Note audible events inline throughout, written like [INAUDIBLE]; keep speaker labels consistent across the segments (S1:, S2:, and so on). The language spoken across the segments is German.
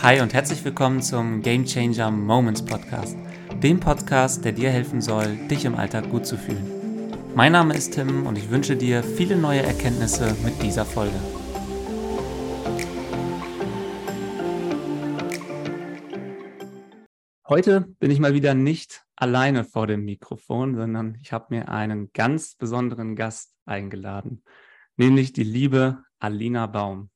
S1: Hi und herzlich willkommen zum Game Changer Moments Podcast, dem Podcast, der dir helfen soll, dich im Alltag gut zu fühlen. Mein Name ist Tim und ich wünsche dir viele neue Erkenntnisse mit dieser Folge. Heute bin ich mal wieder nicht alleine vor dem Mikrofon, sondern ich habe mir einen ganz besonderen Gast eingeladen, nämlich die liebe Alina Baum.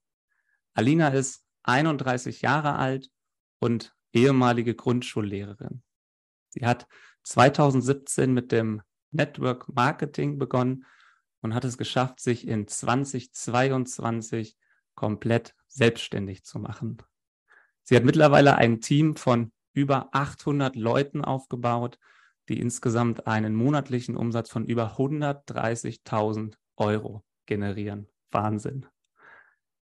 S1: Alina ist 31 Jahre alt und ehemalige Grundschullehrerin. Sie hat 2017 mit dem Network Marketing begonnen und hat es geschafft, sich in 2022 komplett selbstständig zu machen. Sie hat mittlerweile ein Team von über 800 Leuten aufgebaut, die insgesamt einen monatlichen Umsatz von über 130.000 Euro generieren. Wahnsinn.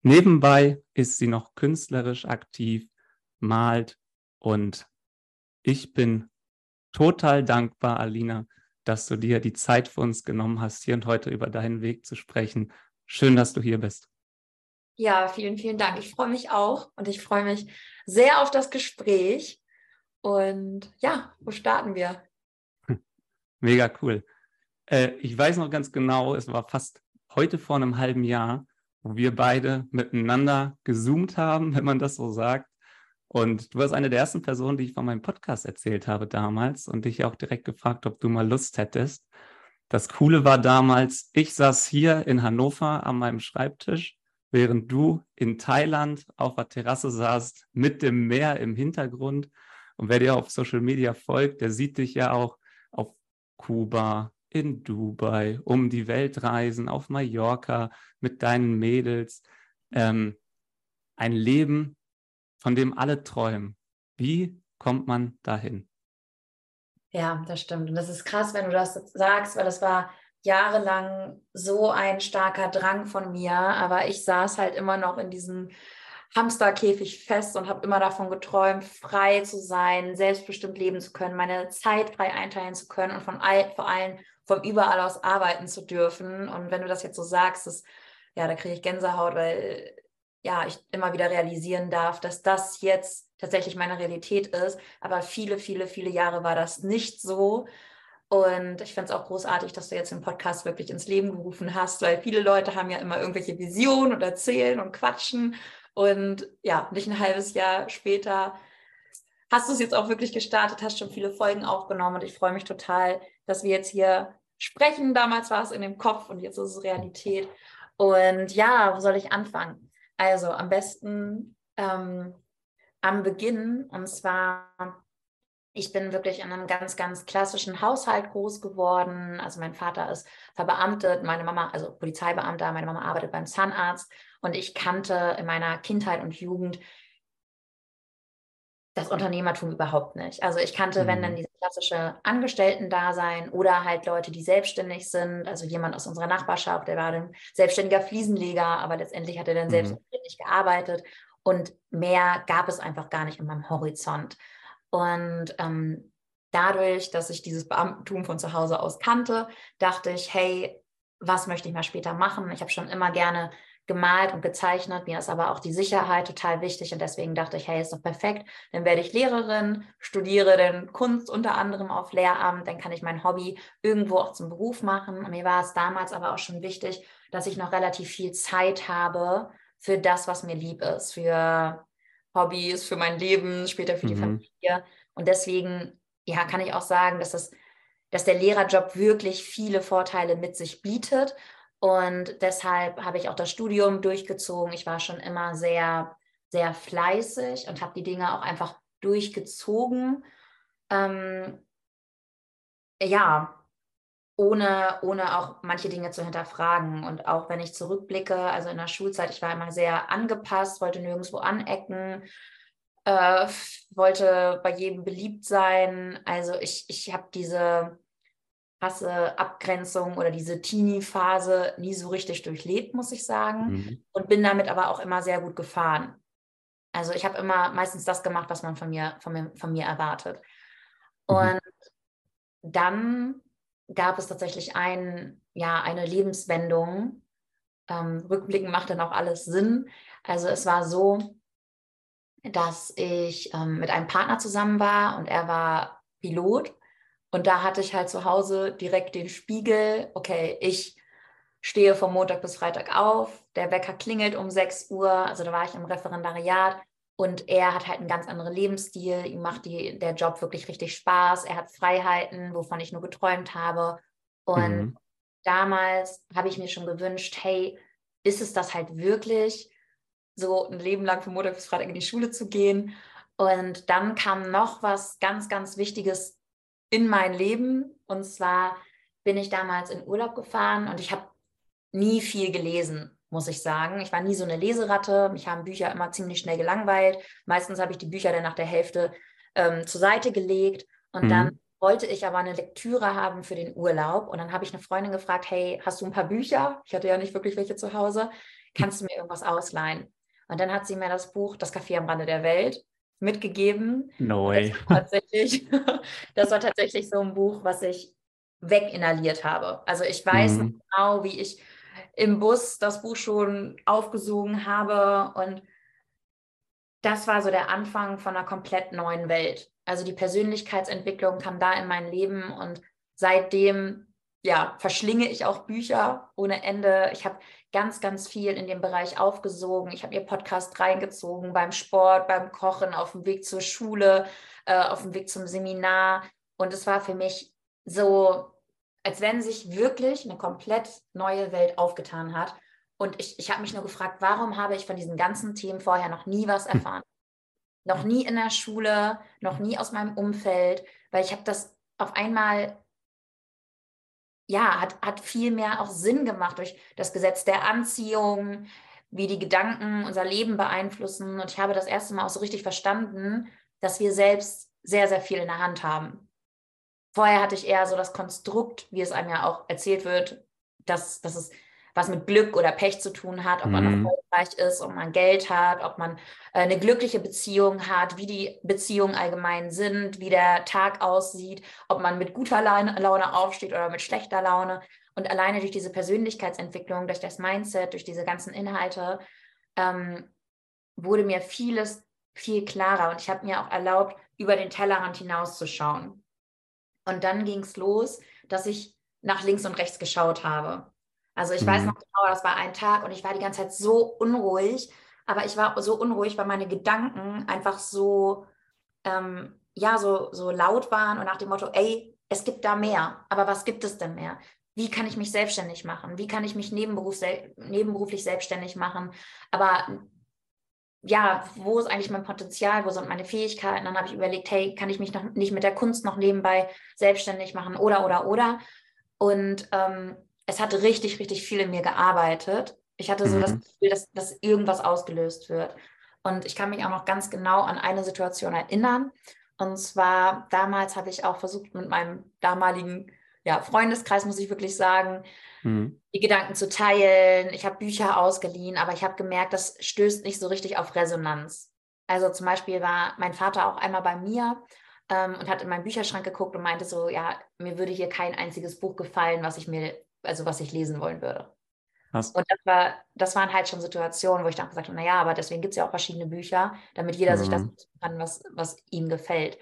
S1: Nebenbei ist sie noch künstlerisch aktiv, malt und ich bin total dankbar, Alina, dass du dir die Zeit für uns genommen hast, hier und heute über deinen Weg zu sprechen. Schön, dass du hier bist.
S2: Ja, vielen, vielen Dank. Ich freue mich auch und ich freue mich sehr auf das Gespräch. Und ja, wo starten wir? [LAUGHS]
S1: Mega cool. Äh, ich weiß noch ganz genau, es war fast heute vor einem halben Jahr, wo wir beide miteinander gezoomt haben, wenn man das so sagt. Und du warst eine der ersten Personen, die ich von meinem Podcast erzählt habe damals und dich auch direkt gefragt, ob du mal Lust hättest. Das Coole war damals, ich saß hier in Hannover an meinem Schreibtisch, während du in Thailand auf der Terrasse saßt mit dem Meer im Hintergrund und wer dir auf Social Media folgt, der sieht dich ja auch auf Kuba, in Dubai, um die Welt reisen, auf Mallorca mit deinen Mädels. Ähm, ein Leben, von dem alle träumen. Wie kommt man dahin?
S2: Ja, das stimmt. Und das ist krass, wenn du das sagst, weil das war jahrelang so ein starker Drang von mir. Aber ich saß halt immer noch in diesem Hamsterkäfig fest und habe immer davon geträumt, frei zu sein, selbstbestimmt leben zu können, meine Zeit frei einteilen zu können und von all, vor allem vom überall aus arbeiten zu dürfen. Und wenn du das jetzt so sagst, das, ja, da kriege ich Gänsehaut, weil ja, ich immer wieder realisieren darf, dass das jetzt tatsächlich meine Realität ist. Aber viele, viele, viele Jahre war das nicht so. Und ich finde es auch großartig, dass du jetzt den Podcast wirklich ins Leben gerufen hast, weil viele Leute haben ja immer irgendwelche Visionen und erzählen und quatschen. Und ja, nicht ein halbes Jahr später hast du es jetzt auch wirklich gestartet, hast schon viele Folgen aufgenommen und ich freue mich total, dass wir jetzt hier sprechen. Damals war es in dem Kopf und jetzt ist es Realität. Und ja, wo soll ich anfangen? Also am besten ähm, am Beginn und zwar ich bin wirklich in einem ganz, ganz klassischen Haushalt groß geworden. Also mein Vater ist verbeamtet, meine Mama, also Polizeibeamter, meine Mama arbeitet beim Zahnarzt und ich kannte in meiner Kindheit und Jugend das Unternehmertum überhaupt nicht. Also ich kannte, mhm. wenn dann mhm. diese klassische Angestellten-Dasein oder halt Leute, die selbstständig sind. Also jemand aus unserer Nachbarschaft, der war dann selbstständiger Fliesenleger, aber letztendlich hat er dann mhm. selbstständig gearbeitet und mehr gab es einfach gar nicht in meinem Horizont. Und ähm, dadurch, dass ich dieses Beamtentum von zu Hause aus kannte, dachte ich, hey, was möchte ich mal später machen? Ich habe schon immer gerne gemalt und gezeichnet. Mir ist aber auch die Sicherheit total wichtig und deswegen dachte ich, hey, ist doch perfekt. Dann werde ich Lehrerin, studiere dann Kunst unter anderem auf Lehramt, dann kann ich mein Hobby irgendwo auch zum Beruf machen. Und mir war es damals aber auch schon wichtig, dass ich noch relativ viel Zeit habe für das, was mir lieb ist, für Hobbys, für mein Leben, später für die mhm. Familie. Und deswegen, ja, kann ich auch sagen, dass das dass der Lehrerjob wirklich viele Vorteile mit sich bietet. Und deshalb habe ich auch das Studium durchgezogen. Ich war schon immer sehr, sehr fleißig und habe die Dinge auch einfach durchgezogen. Ähm, ja, ohne, ohne auch manche Dinge zu hinterfragen. Und auch wenn ich zurückblicke, also in der Schulzeit, ich war immer sehr angepasst, wollte nirgendwo anecken, äh, wollte bei jedem beliebt sein. Also ich, ich habe diese krasse Abgrenzung oder diese Teenie-Phase nie so richtig durchlebt, muss ich sagen. Mhm. Und bin damit aber auch immer sehr gut gefahren. Also ich habe immer meistens das gemacht, was man von mir, von mir, von mir erwartet. Mhm. Und dann gab es tatsächlich ein, ja, eine Lebenswendung. Ähm, rückblickend macht dann auch alles Sinn. Also es war so, dass ich ähm, mit einem Partner zusammen war und er war Pilot. Und da hatte ich halt zu Hause direkt den Spiegel, okay, ich stehe vom Montag bis Freitag auf, der Wecker klingelt um 6 Uhr, also da war ich im Referendariat und er hat halt einen ganz anderen Lebensstil, ihm macht die, der Job wirklich richtig Spaß, er hat Freiheiten, wovon ich nur geträumt habe. Und mhm. damals habe ich mir schon gewünscht, hey, ist es das halt wirklich, so ein Leben lang von Montag bis Freitag in die Schule zu gehen? Und dann kam noch was ganz, ganz Wichtiges in mein Leben. Und zwar bin ich damals in Urlaub gefahren und ich habe nie viel gelesen, muss ich sagen. Ich war nie so eine Leseratte. Mich haben Bücher immer ziemlich schnell gelangweilt. Meistens habe ich die Bücher dann nach der Hälfte ähm, zur Seite gelegt. Und mhm. dann wollte ich aber eine Lektüre haben für den Urlaub. Und dann habe ich eine Freundin gefragt, hey, hast du ein paar Bücher? Ich hatte ja nicht wirklich welche zu Hause. Kannst du mir irgendwas ausleihen? Und dann hat sie mir das Buch Das Café am Rande der Welt mitgegeben.
S1: No way.
S2: Das war, tatsächlich, [LAUGHS] das war tatsächlich so ein Buch, was ich weginhaliert habe. Also ich weiß mhm. genau, wie ich im Bus das Buch schon aufgesogen habe. Und das war so der Anfang von einer komplett neuen Welt. Also die Persönlichkeitsentwicklung kam da in mein Leben und seitdem ja, verschlinge ich auch Bücher ohne Ende. Ich habe ganz, ganz viel in dem Bereich aufgesogen. Ich habe mir Podcast reingezogen beim Sport, beim Kochen, auf dem Weg zur Schule, äh, auf dem Weg zum Seminar. Und es war für mich so als wenn sich wirklich eine komplett neue Welt aufgetan hat. Und ich, ich habe mich nur gefragt, warum habe ich von diesen ganzen Themen vorher noch nie was hm. erfahren? Noch nie in der Schule, noch nie aus meinem Umfeld, weil ich habe das auf einmal, ja, hat, hat viel mehr auch Sinn gemacht durch das Gesetz der Anziehung, wie die Gedanken unser Leben beeinflussen. Und ich habe das erste Mal auch so richtig verstanden, dass wir selbst sehr, sehr viel in der Hand haben. Vorher hatte ich eher so das Konstrukt, wie es einem ja auch erzählt wird, dass, dass es was mit Glück oder Pech zu tun hat, ob man mhm. erfolgreich ist, ob man Geld hat, ob man äh, eine glückliche Beziehung hat, wie die Beziehungen allgemein sind, wie der Tag aussieht, ob man mit guter Laune, Laune aufsteht oder mit schlechter Laune. Und alleine durch diese Persönlichkeitsentwicklung, durch das Mindset, durch diese ganzen Inhalte, ähm, wurde mir vieles viel klarer. Und ich habe mir auch erlaubt, über den Tellerrand hinauszuschauen. Und dann ging es los, dass ich nach links und rechts geschaut habe. Also ich mhm. weiß noch genau, das war ein Tag und ich war die ganze Zeit so unruhig, aber ich war so unruhig, weil meine Gedanken einfach so, ähm, ja, so, so laut waren und nach dem Motto, ey, es gibt da mehr, aber was gibt es denn mehr? Wie kann ich mich selbstständig machen? Wie kann ich mich nebenberuf, nebenberuflich selbstständig machen? Aber ja, wo ist eigentlich mein Potenzial, wo sind meine Fähigkeiten? Dann habe ich überlegt, hey, kann ich mich noch nicht mit der Kunst noch nebenbei selbstständig machen oder, oder, oder. Und ähm, es hatte richtig, richtig viel in mir gearbeitet. Ich hatte so mhm. das Gefühl, dass, dass irgendwas ausgelöst wird. Und ich kann mich auch noch ganz genau an eine Situation erinnern. Und zwar damals habe ich auch versucht, mit meinem damaligen ja, Freundeskreis, muss ich wirklich sagen, mhm. die Gedanken zu teilen. Ich habe Bücher ausgeliehen, aber ich habe gemerkt, das stößt nicht so richtig auf Resonanz. Also zum Beispiel war mein Vater auch einmal bei mir ähm, und hat in meinen Bücherschrank geguckt und meinte so, ja, mir würde hier kein einziges Buch gefallen, was ich mir, also was ich lesen wollen würde. Was? Und das, war, das waren halt schon Situationen, wo ich dann gesagt habe, naja, aber deswegen gibt es ja auch verschiedene Bücher, damit jeder mhm. sich das mhm. kann, was, was ihm gefällt.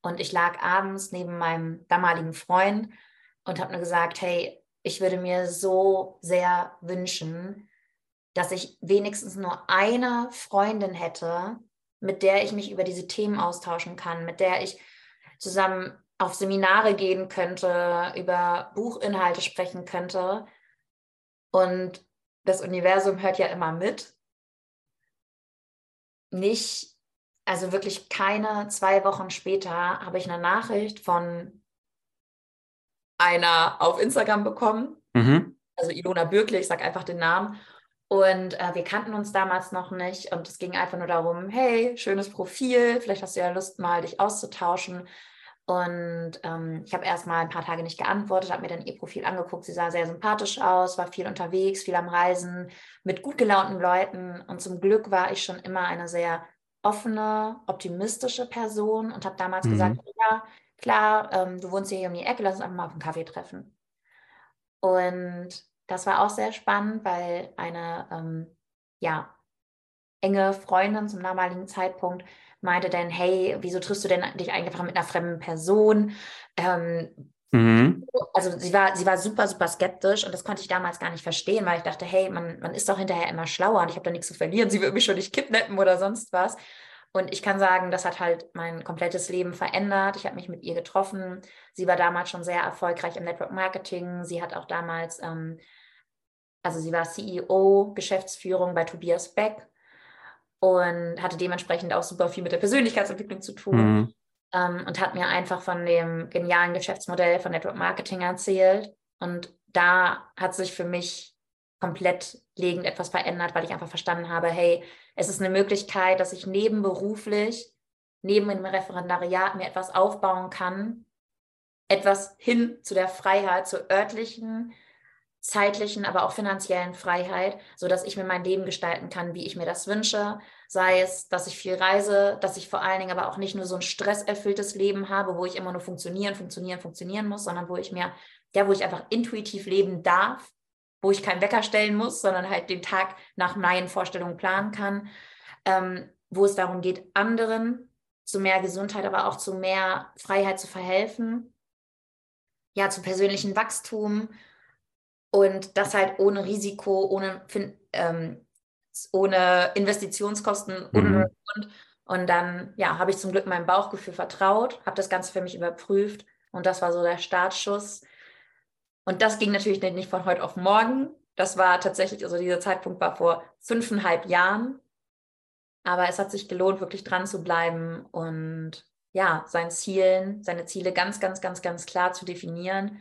S2: Und ich lag abends neben meinem damaligen Freund und habe nur gesagt, hey, ich würde mir so sehr wünschen, dass ich wenigstens nur eine Freundin hätte, mit der ich mich über diese Themen austauschen kann, mit der ich zusammen auf Seminare gehen könnte, über Buchinhalte sprechen könnte. Und das Universum hört ja immer mit. Nicht, also wirklich keine zwei Wochen später habe ich eine Nachricht von einer auf Instagram bekommen. Mhm. Also Ilona Bürkle, ich sage einfach den Namen. Und äh, wir kannten uns damals noch nicht. Und es ging einfach nur darum, hey, schönes Profil, vielleicht hast du ja Lust, mal dich auszutauschen. Und ähm, ich habe erst mal ein paar Tage nicht geantwortet, habe mir dann ihr Profil angeguckt. Sie sah sehr sympathisch aus, war viel unterwegs, viel am Reisen, mit gut gelaunten Leuten. Und zum Glück war ich schon immer eine sehr offene, optimistische Person und habe damals mhm. gesagt, ja, klar, ähm, du wohnst hier um die Ecke, lass uns einfach mal auf einen Kaffee treffen. Und das war auch sehr spannend, weil eine, ähm, ja, enge Freundin zum damaligen Zeitpunkt meinte dann, hey, wieso triffst du denn dich einfach mit einer fremden Person? Ähm, mhm. Also sie war, sie war super, super skeptisch und das konnte ich damals gar nicht verstehen, weil ich dachte, hey, man, man ist doch hinterher immer schlauer und ich habe da nichts zu verlieren, sie wird mich schon nicht kidnappen oder sonst was. Und ich kann sagen, das hat halt mein komplettes Leben verändert. Ich habe mich mit ihr getroffen. Sie war damals schon sehr erfolgreich im Network Marketing. Sie hat auch damals, ähm, also sie war CEO, Geschäftsführung bei Tobias Beck und hatte dementsprechend auch super viel mit der Persönlichkeitsentwicklung zu tun. Mhm. Ähm, und hat mir einfach von dem genialen Geschäftsmodell von Network Marketing erzählt. Und da hat sich für mich komplett legend etwas verändert, weil ich einfach verstanden habe, hey, es ist eine Möglichkeit, dass ich nebenberuflich, neben dem Referendariat mir etwas aufbauen kann, etwas hin zu der Freiheit, zur örtlichen, zeitlichen, aber auch finanziellen Freiheit, sodass ich mir mein Leben gestalten kann, wie ich mir das wünsche. Sei es, dass ich viel reise, dass ich vor allen Dingen aber auch nicht nur so ein stresserfülltes Leben habe, wo ich immer nur funktionieren, funktionieren, funktionieren muss, sondern wo ich mir, ja, wo ich einfach intuitiv leben darf wo ich keinen Wecker stellen muss, sondern halt den Tag nach meinen Vorstellungen planen kann, ähm, wo es darum geht, anderen zu mehr Gesundheit, aber auch zu mehr Freiheit zu verhelfen, ja, zu persönlichem Wachstum und das halt ohne Risiko, ohne, ähm, ohne Investitionskosten mhm. und, und dann, ja, habe ich zum Glück meinem Bauchgefühl vertraut, habe das Ganze für mich überprüft und das war so der Startschuss und das ging natürlich nicht von heute auf morgen. Das war tatsächlich, also dieser Zeitpunkt war vor fünfeinhalb Jahren. Aber es hat sich gelohnt, wirklich dran zu bleiben und ja, seinen Zielen, seine Ziele ganz, ganz, ganz, ganz klar zu definieren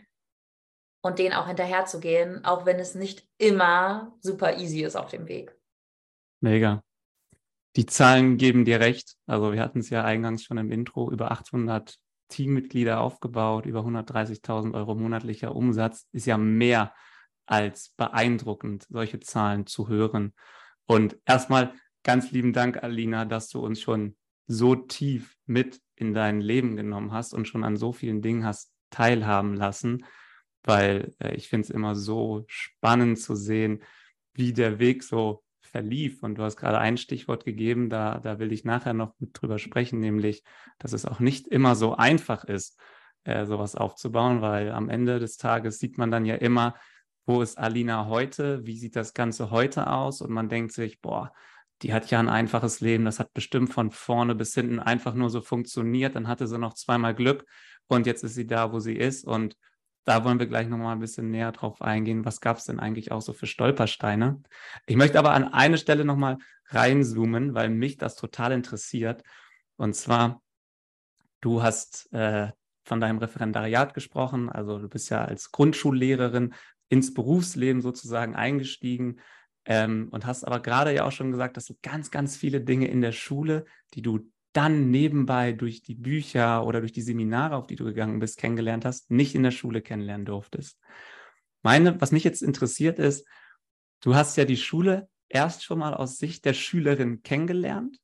S2: und denen auch hinterherzugehen, auch wenn es nicht immer super easy ist auf dem Weg.
S1: Mega. Die Zahlen geben dir recht. Also wir hatten es ja eingangs schon im Intro, über 800 Teammitglieder aufgebaut, über 130.000 Euro monatlicher Umsatz, ist ja mehr als beeindruckend, solche Zahlen zu hören. Und erstmal ganz lieben Dank, Alina, dass du uns schon so tief mit in dein Leben genommen hast und schon an so vielen Dingen hast teilhaben lassen, weil äh, ich finde es immer so spannend zu sehen, wie der Weg so verlief. Und du hast gerade ein Stichwort gegeben, da, da will ich nachher noch mit drüber sprechen, nämlich, dass es auch nicht immer so einfach ist, äh, sowas aufzubauen, weil am Ende des Tages sieht man dann ja immer, wo ist Alina heute, wie sieht das Ganze heute aus und man denkt sich, boah, die hat ja ein einfaches Leben, das hat bestimmt von vorne bis hinten einfach nur so funktioniert, dann hatte sie noch zweimal Glück und jetzt ist sie da, wo sie ist und da wollen wir gleich nochmal ein bisschen näher drauf eingehen. Was gab es denn eigentlich auch so für Stolpersteine? Ich möchte aber an eine Stelle nochmal reinzoomen, weil mich das total interessiert. Und zwar, du hast äh, von deinem Referendariat gesprochen. Also du bist ja als Grundschullehrerin ins Berufsleben sozusagen eingestiegen ähm, und hast aber gerade ja auch schon gesagt, dass du ganz, ganz viele Dinge in der Schule, die du dann nebenbei durch die Bücher oder durch die Seminare, auf die du gegangen bist, kennengelernt hast, nicht in der Schule kennenlernen durftest. Meine, was mich jetzt interessiert ist, du hast ja die Schule erst schon mal aus Sicht der Schülerin kennengelernt,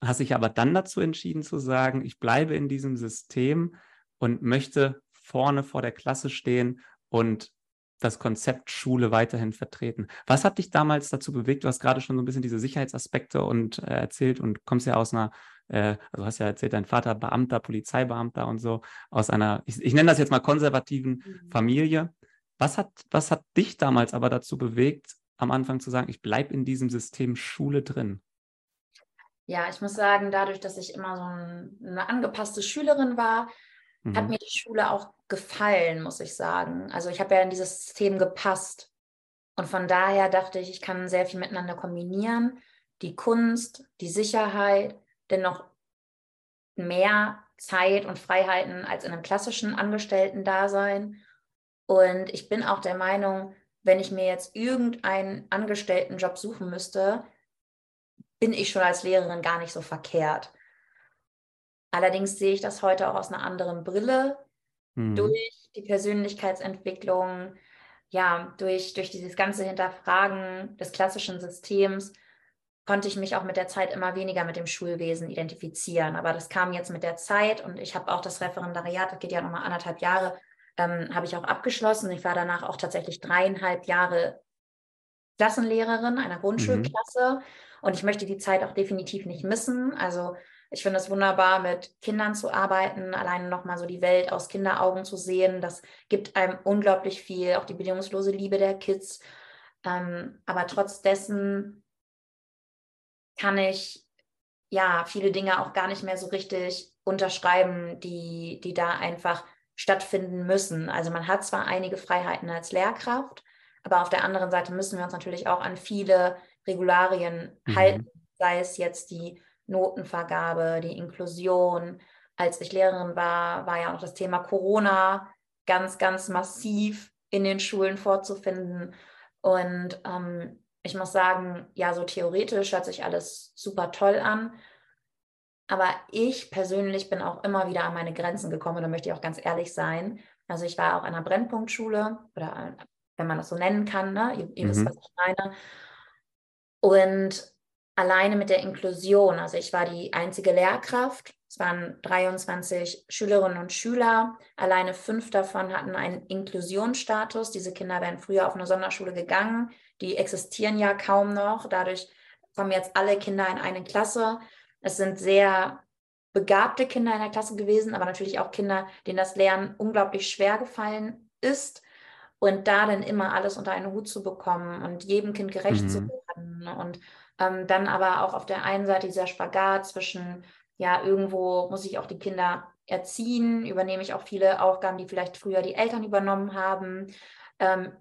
S1: hast dich aber dann dazu entschieden zu sagen, ich bleibe in diesem System und möchte vorne vor der Klasse stehen und das Konzept Schule weiterhin vertreten. Was hat dich damals dazu bewegt? Du hast gerade schon so ein bisschen diese Sicherheitsaspekte und äh, erzählt und kommst ja aus einer äh, also hast ja erzählt, dein Vater Beamter, Polizeibeamter und so, aus einer, ich, ich nenne das jetzt mal konservativen mhm. Familie. Was hat, was hat dich damals aber dazu bewegt, am Anfang zu sagen, ich bleibe in diesem System Schule drin?
S2: Ja, ich muss sagen, dadurch, dass ich immer so ein, eine angepasste Schülerin war, mhm. hat mir die Schule auch gefallen, muss ich sagen. Also ich habe ja in dieses System gepasst. Und von daher dachte ich, ich kann sehr viel miteinander kombinieren. Die Kunst, die Sicherheit, dennoch mehr Zeit und Freiheiten als in einem klassischen Angestellten-Dasein. Und ich bin auch der Meinung, wenn ich mir jetzt irgendeinen Angestelltenjob suchen müsste, bin ich schon als Lehrerin gar nicht so verkehrt. Allerdings sehe ich das heute auch aus einer anderen Brille, mhm. durch die Persönlichkeitsentwicklung, ja, durch, durch dieses ganze Hinterfragen des klassischen Systems konnte ich mich auch mit der Zeit immer weniger mit dem Schulwesen identifizieren. Aber das kam jetzt mit der Zeit und ich habe auch das Referendariat, das geht ja nochmal anderthalb Jahre, ähm, habe ich auch abgeschlossen. Ich war danach auch tatsächlich dreieinhalb Jahre Klassenlehrerin einer Grundschulklasse mhm. und ich möchte die Zeit auch definitiv nicht missen. Also ich finde es wunderbar, mit Kindern zu arbeiten, alleine nochmal so die Welt aus Kinderaugen zu sehen. Das gibt einem unglaublich viel, auch die bedingungslose Liebe der Kids. Ähm, aber trotz dessen kann ich ja viele Dinge auch gar nicht mehr so richtig unterschreiben, die, die da einfach stattfinden müssen. Also man hat zwar einige Freiheiten als Lehrkraft, aber auf der anderen Seite müssen wir uns natürlich auch an viele Regularien mhm. halten, sei es jetzt die Notenvergabe, die Inklusion. Als ich Lehrerin war, war ja auch das Thema Corona ganz, ganz massiv in den Schulen vorzufinden. Und ähm, ich muss sagen, ja, so theoretisch hört sich alles super toll an. Aber ich persönlich bin auch immer wieder an meine Grenzen gekommen, da möchte ich auch ganz ehrlich sein. Also ich war auch an einer Brennpunktschule oder wenn man das so nennen kann, ne? ihr, ihr mhm. wisst, was ich meine. Und alleine mit der Inklusion. Also ich war die einzige Lehrkraft. Es waren 23 Schülerinnen und Schüler. Alleine fünf davon hatten einen Inklusionsstatus. Diese Kinder wären früher auf eine Sonderschule gegangen. Die existieren ja kaum noch. Dadurch kommen jetzt alle Kinder in eine Klasse. Es sind sehr begabte Kinder in der Klasse gewesen, aber natürlich auch Kinder, denen das Lernen unglaublich schwer gefallen ist. Und da dann immer alles unter einen Hut zu bekommen und jedem Kind gerecht mhm. zu werden und ähm, dann aber auch auf der einen Seite dieser Spagat zwischen, ja, irgendwo muss ich auch die Kinder erziehen, übernehme ich auch viele Aufgaben, die vielleicht früher die Eltern übernommen haben. Ähm,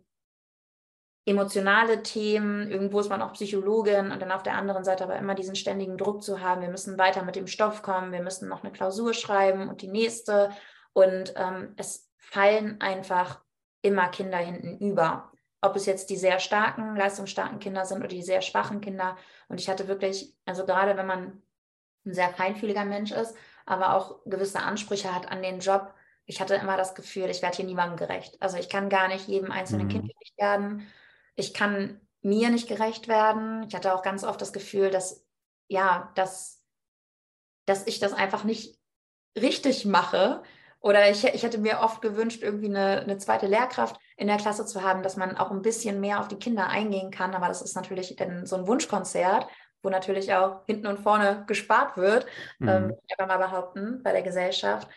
S2: emotionale Themen, irgendwo ist man auch Psychologin und dann auf der anderen Seite aber immer diesen ständigen Druck zu haben, wir müssen weiter mit dem Stoff kommen, wir müssen noch eine Klausur schreiben und die nächste und ähm, es fallen einfach immer Kinder hinten über ob es jetzt die sehr starken, leistungsstarken Kinder sind oder die sehr schwachen Kinder. Und ich hatte wirklich, also gerade wenn man ein sehr feinfühliger Mensch ist, aber auch gewisse Ansprüche hat an den Job, ich hatte immer das Gefühl, ich werde hier niemandem gerecht. Also ich kann gar nicht jedem einzelnen mhm. Kind gerecht werden. Ich kann mir nicht gerecht werden. Ich hatte auch ganz oft das Gefühl, dass, ja, dass, dass ich das einfach nicht richtig mache. Oder ich, ich hätte mir oft gewünscht, irgendwie eine, eine zweite Lehrkraft, in der Klasse zu haben, dass man auch ein bisschen mehr auf die Kinder eingehen kann. Aber das ist natürlich dann so ein Wunschkonzert, wo natürlich auch hinten und vorne gespart wird, mhm. ähm, ich mal behaupten, bei der Gesellschaft.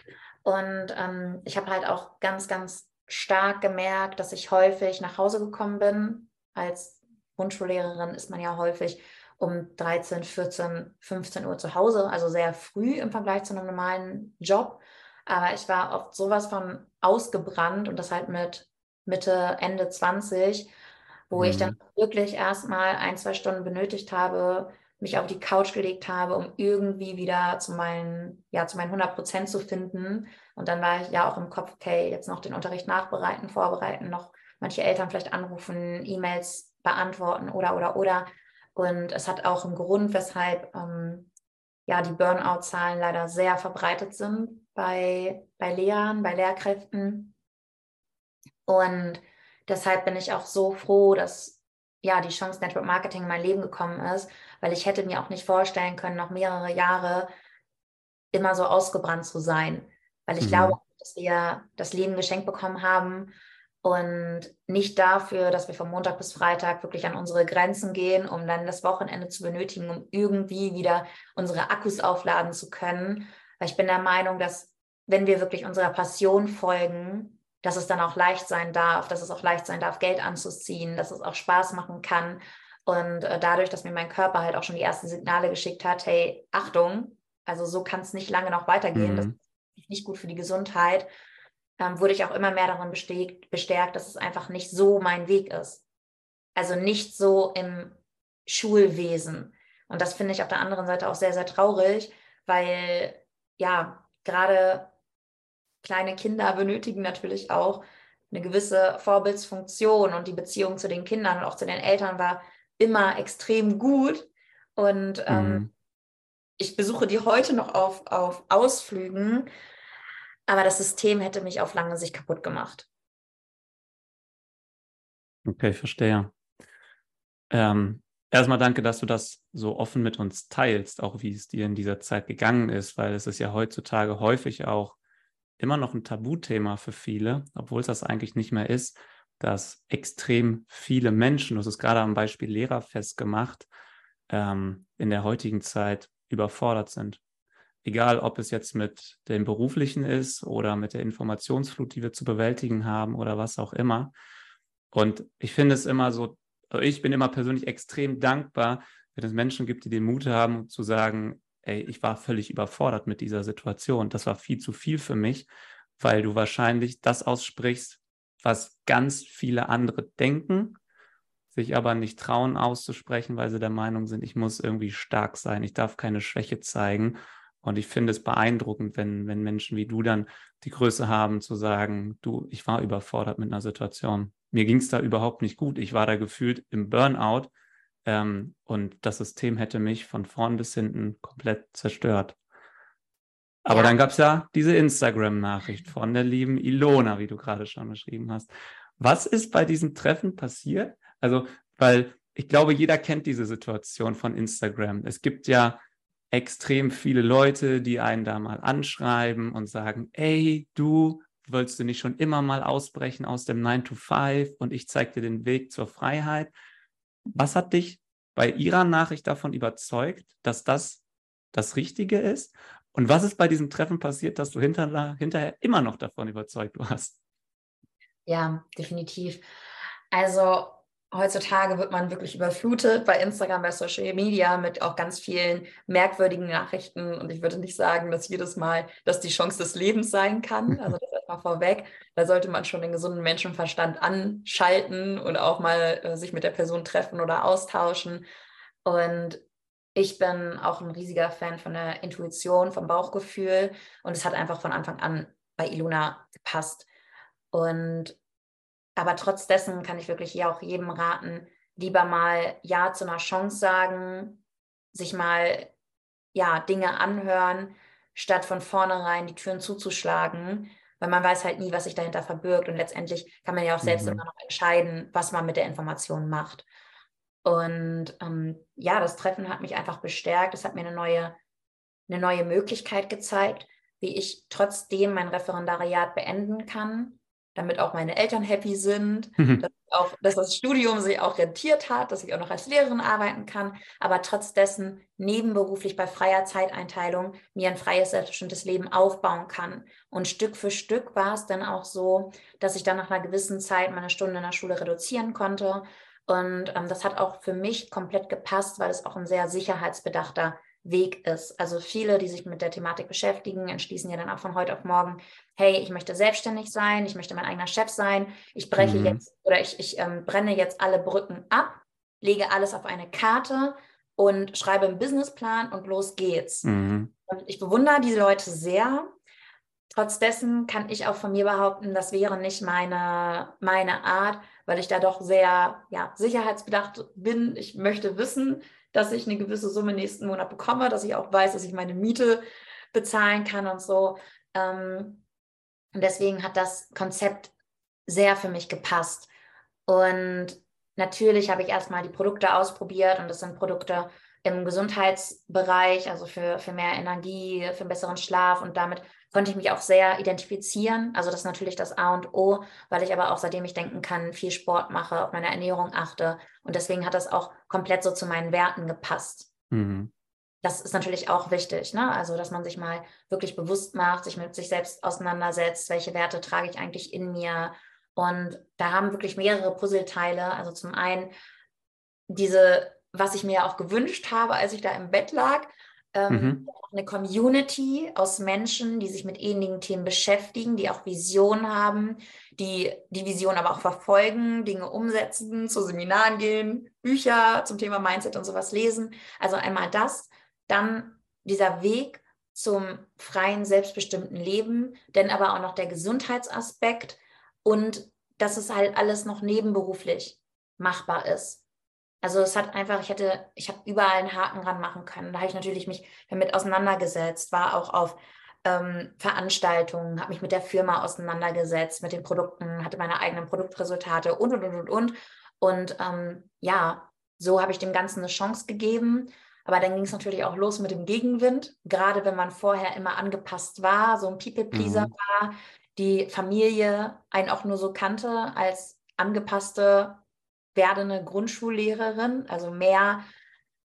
S2: Und ähm, ich habe halt auch ganz, ganz stark gemerkt, dass ich häufig nach Hause gekommen bin. Als Grundschullehrerin ist man ja häufig um 13, 14, 15 Uhr zu Hause, also sehr früh im Vergleich zu einem normalen Job. Aber ich war oft sowas von ausgebrannt und das halt mit Mitte, Ende 20, wo mhm. ich dann mhm. wirklich erstmal ein, zwei Stunden benötigt habe, mich auf die Couch gelegt habe, um irgendwie wieder zu meinen, ja, zu meinen 100 Prozent zu finden. Und dann war ich ja auch im Kopf, okay, jetzt noch den Unterricht nachbereiten, vorbereiten, noch manche Eltern vielleicht anrufen, E-Mails beantworten oder, oder, oder. Und es hat auch einen Grund, weshalb ähm, ja die Burnout-Zahlen leider sehr verbreitet sind bei, bei Lehrern, bei Lehrkräften. Und deshalb bin ich auch so froh, dass ja die Chance Network Marketing in mein Leben gekommen ist, weil ich hätte mir auch nicht vorstellen können, noch mehrere Jahre immer so ausgebrannt zu sein, weil ich mhm. glaube, dass wir das Leben geschenkt bekommen haben und nicht dafür, dass wir von Montag bis Freitag wirklich an unsere Grenzen gehen, um dann das Wochenende zu benötigen, um irgendwie wieder unsere Akkus aufladen zu können. Weil ich bin der Meinung, dass wenn wir wirklich unserer Passion folgen, dass es dann auch leicht sein darf, dass es auch leicht sein darf, Geld anzuziehen, dass es auch Spaß machen kann. Und äh, dadurch, dass mir mein Körper halt auch schon die ersten Signale geschickt hat, hey, Achtung, also so kann es nicht lange noch weitergehen, mhm. das ist nicht gut für die Gesundheit, ähm, wurde ich auch immer mehr darin bestärkt, bestärkt, dass es einfach nicht so mein Weg ist. Also nicht so im Schulwesen. Und das finde ich auf der anderen Seite auch sehr, sehr traurig, weil ja, gerade kleine Kinder benötigen natürlich auch eine gewisse Vorbildsfunktion und die Beziehung zu den Kindern und auch zu den Eltern war immer extrem gut. Und ähm, mhm. ich besuche die heute noch auf, auf Ausflügen, aber das System hätte mich auf lange Sicht kaputt gemacht.
S1: Okay, verstehe. Ähm, erstmal danke, dass du das so offen mit uns teilst, auch wie es dir in dieser Zeit gegangen ist, weil es ist ja heutzutage häufig auch immer noch ein Tabuthema für viele, obwohl es das eigentlich nicht mehr ist, dass extrem viele Menschen, hast es gerade am Beispiel Lehrer festgemacht, ähm, in der heutigen Zeit überfordert sind. Egal, ob es jetzt mit dem Beruflichen ist oder mit der Informationsflut, die wir zu bewältigen haben oder was auch immer. Und ich finde es immer so, ich bin immer persönlich extrem dankbar, wenn es Menschen gibt, die den Mut haben zu sagen, ey, ich war völlig überfordert mit dieser Situation. Das war viel zu viel für mich, weil du wahrscheinlich das aussprichst, was ganz viele andere denken, sich aber nicht trauen auszusprechen, weil sie der Meinung sind, ich muss irgendwie stark sein, ich darf keine Schwäche zeigen. Und ich finde es beeindruckend, wenn, wenn Menschen wie du dann die Größe haben zu sagen, du, ich war überfordert mit einer Situation. Mir ging es da überhaupt nicht gut. Ich war da gefühlt im Burnout ähm, und das System hätte mich von vorn bis hinten komplett zerstört. Aber ja. dann gab es ja diese Instagram-Nachricht von der lieben Ilona, wie du gerade schon beschrieben hast. Was ist bei diesem Treffen passiert? Also, weil ich glaube, jeder kennt diese Situation von Instagram. Es gibt ja extrem viele Leute, die einen da mal anschreiben und sagen, ey, du, wolltest du nicht schon immer mal ausbrechen aus dem 9 to 5 und ich zeige dir den Weg zur Freiheit? Was hat dich bei ihrer Nachricht davon überzeugt, dass das das Richtige ist? Und was ist bei diesem Treffen passiert, dass du hinter, hinterher immer noch davon überzeugt warst?
S2: Ja, definitiv. Also heutzutage wird man wirklich überflutet bei Instagram, bei Social Media mit auch ganz vielen merkwürdigen Nachrichten. Und ich würde nicht sagen, dass jedes Mal das die Chance des Lebens sein kann. [LAUGHS] Also das erstmal vorweg. Da sollte man schon den gesunden Menschenverstand anschalten und auch mal äh, sich mit der Person treffen oder austauschen. Und ich bin auch ein riesiger Fan von der Intuition, vom Bauchgefühl. Und es hat einfach von Anfang an bei Iluna gepasst. Und aber trotz dessen kann ich wirklich hier auch jedem raten, lieber mal Ja zu einer Chance sagen, sich mal ja Dinge anhören, statt von vornherein die Türen zuzuschlagen, weil man weiß halt nie, was sich dahinter verbirgt und letztendlich kann man ja auch selbst mhm. immer noch entscheiden, was man mit der Information macht. Und ähm, ja, das Treffen hat mich einfach bestärkt. Es hat mir eine neue, eine neue Möglichkeit gezeigt, wie ich trotzdem mein Referendariat beenden kann damit auch meine Eltern happy sind, mhm. dass, auch, dass, das Studium sich auch rentiert hat, dass ich auch noch als Lehrerin arbeiten kann, aber trotz dessen nebenberuflich bei freier Zeiteinteilung mir ein freies, selbstbestimmtes Leben aufbauen kann. Und Stück für Stück war es dann auch so, dass ich dann nach einer gewissen Zeit meine Stunden in der Schule reduzieren konnte. Und ähm, das hat auch für mich komplett gepasst, weil es auch ein sehr sicherheitsbedachter Weg ist. Also viele, die sich mit der Thematik beschäftigen, entschließen ja dann auch von heute auf morgen, hey, ich möchte selbstständig sein, ich möchte mein eigener Chef sein, ich breche mhm. jetzt oder ich, ich ähm, brenne jetzt alle Brücken ab, lege alles auf eine Karte und schreibe einen Businessplan und los geht's. Mhm. Und ich bewundere diese Leute sehr. Trotz dessen kann ich auch von mir behaupten, das wäre nicht meine, meine Art, weil ich da doch sehr ja, sicherheitsbedacht bin. Ich möchte wissen, dass ich eine gewisse Summe nächsten Monat bekomme, dass ich auch weiß, dass ich meine Miete bezahlen kann und so. Ähm, und deswegen hat das Konzept sehr für mich gepasst. Und natürlich habe ich erstmal die Produkte ausprobiert und das sind Produkte im Gesundheitsbereich, also für, für mehr Energie, für besseren Schlaf und damit konnte ich mich auch sehr identifizieren. Also das ist natürlich das A und O, weil ich aber auch, seitdem ich denken kann, viel Sport mache, auf meine Ernährung achte. Und deswegen hat das auch komplett so zu meinen Werten gepasst. Mhm. Das ist natürlich auch wichtig, ne? Also, dass man sich mal wirklich bewusst macht, sich mit sich selbst auseinandersetzt, welche Werte trage ich eigentlich in mir. Und da haben wirklich mehrere Puzzleteile. Also zum einen diese, was ich mir auch gewünscht habe, als ich da im Bett lag, ähm, mhm. Eine Community aus Menschen, die sich mit ähnlichen Themen beschäftigen, die auch Visionen haben, die die Vision aber auch verfolgen, Dinge umsetzen, zu Seminaren gehen, Bücher zum Thema Mindset und sowas lesen. Also einmal das, dann dieser Weg zum freien, selbstbestimmten Leben, denn aber auch noch der Gesundheitsaspekt und dass es halt alles noch nebenberuflich machbar ist. Also es hat einfach, ich hätte, ich habe überall einen Haken dran machen können. Da habe ich natürlich mich damit auseinandergesetzt, war auch auf ähm, Veranstaltungen, habe mich mit der Firma auseinandergesetzt, mit den Produkten, hatte meine eigenen Produktresultate und und und und und. Und ähm, ja, so habe ich dem Ganzen eine Chance gegeben. Aber dann ging es natürlich auch los mit dem Gegenwind, gerade wenn man vorher immer angepasst war, so ein People-Pleaser mhm. war, die Familie einen auch nur so kannte als angepasste werdende Grundschullehrerin, also mehr,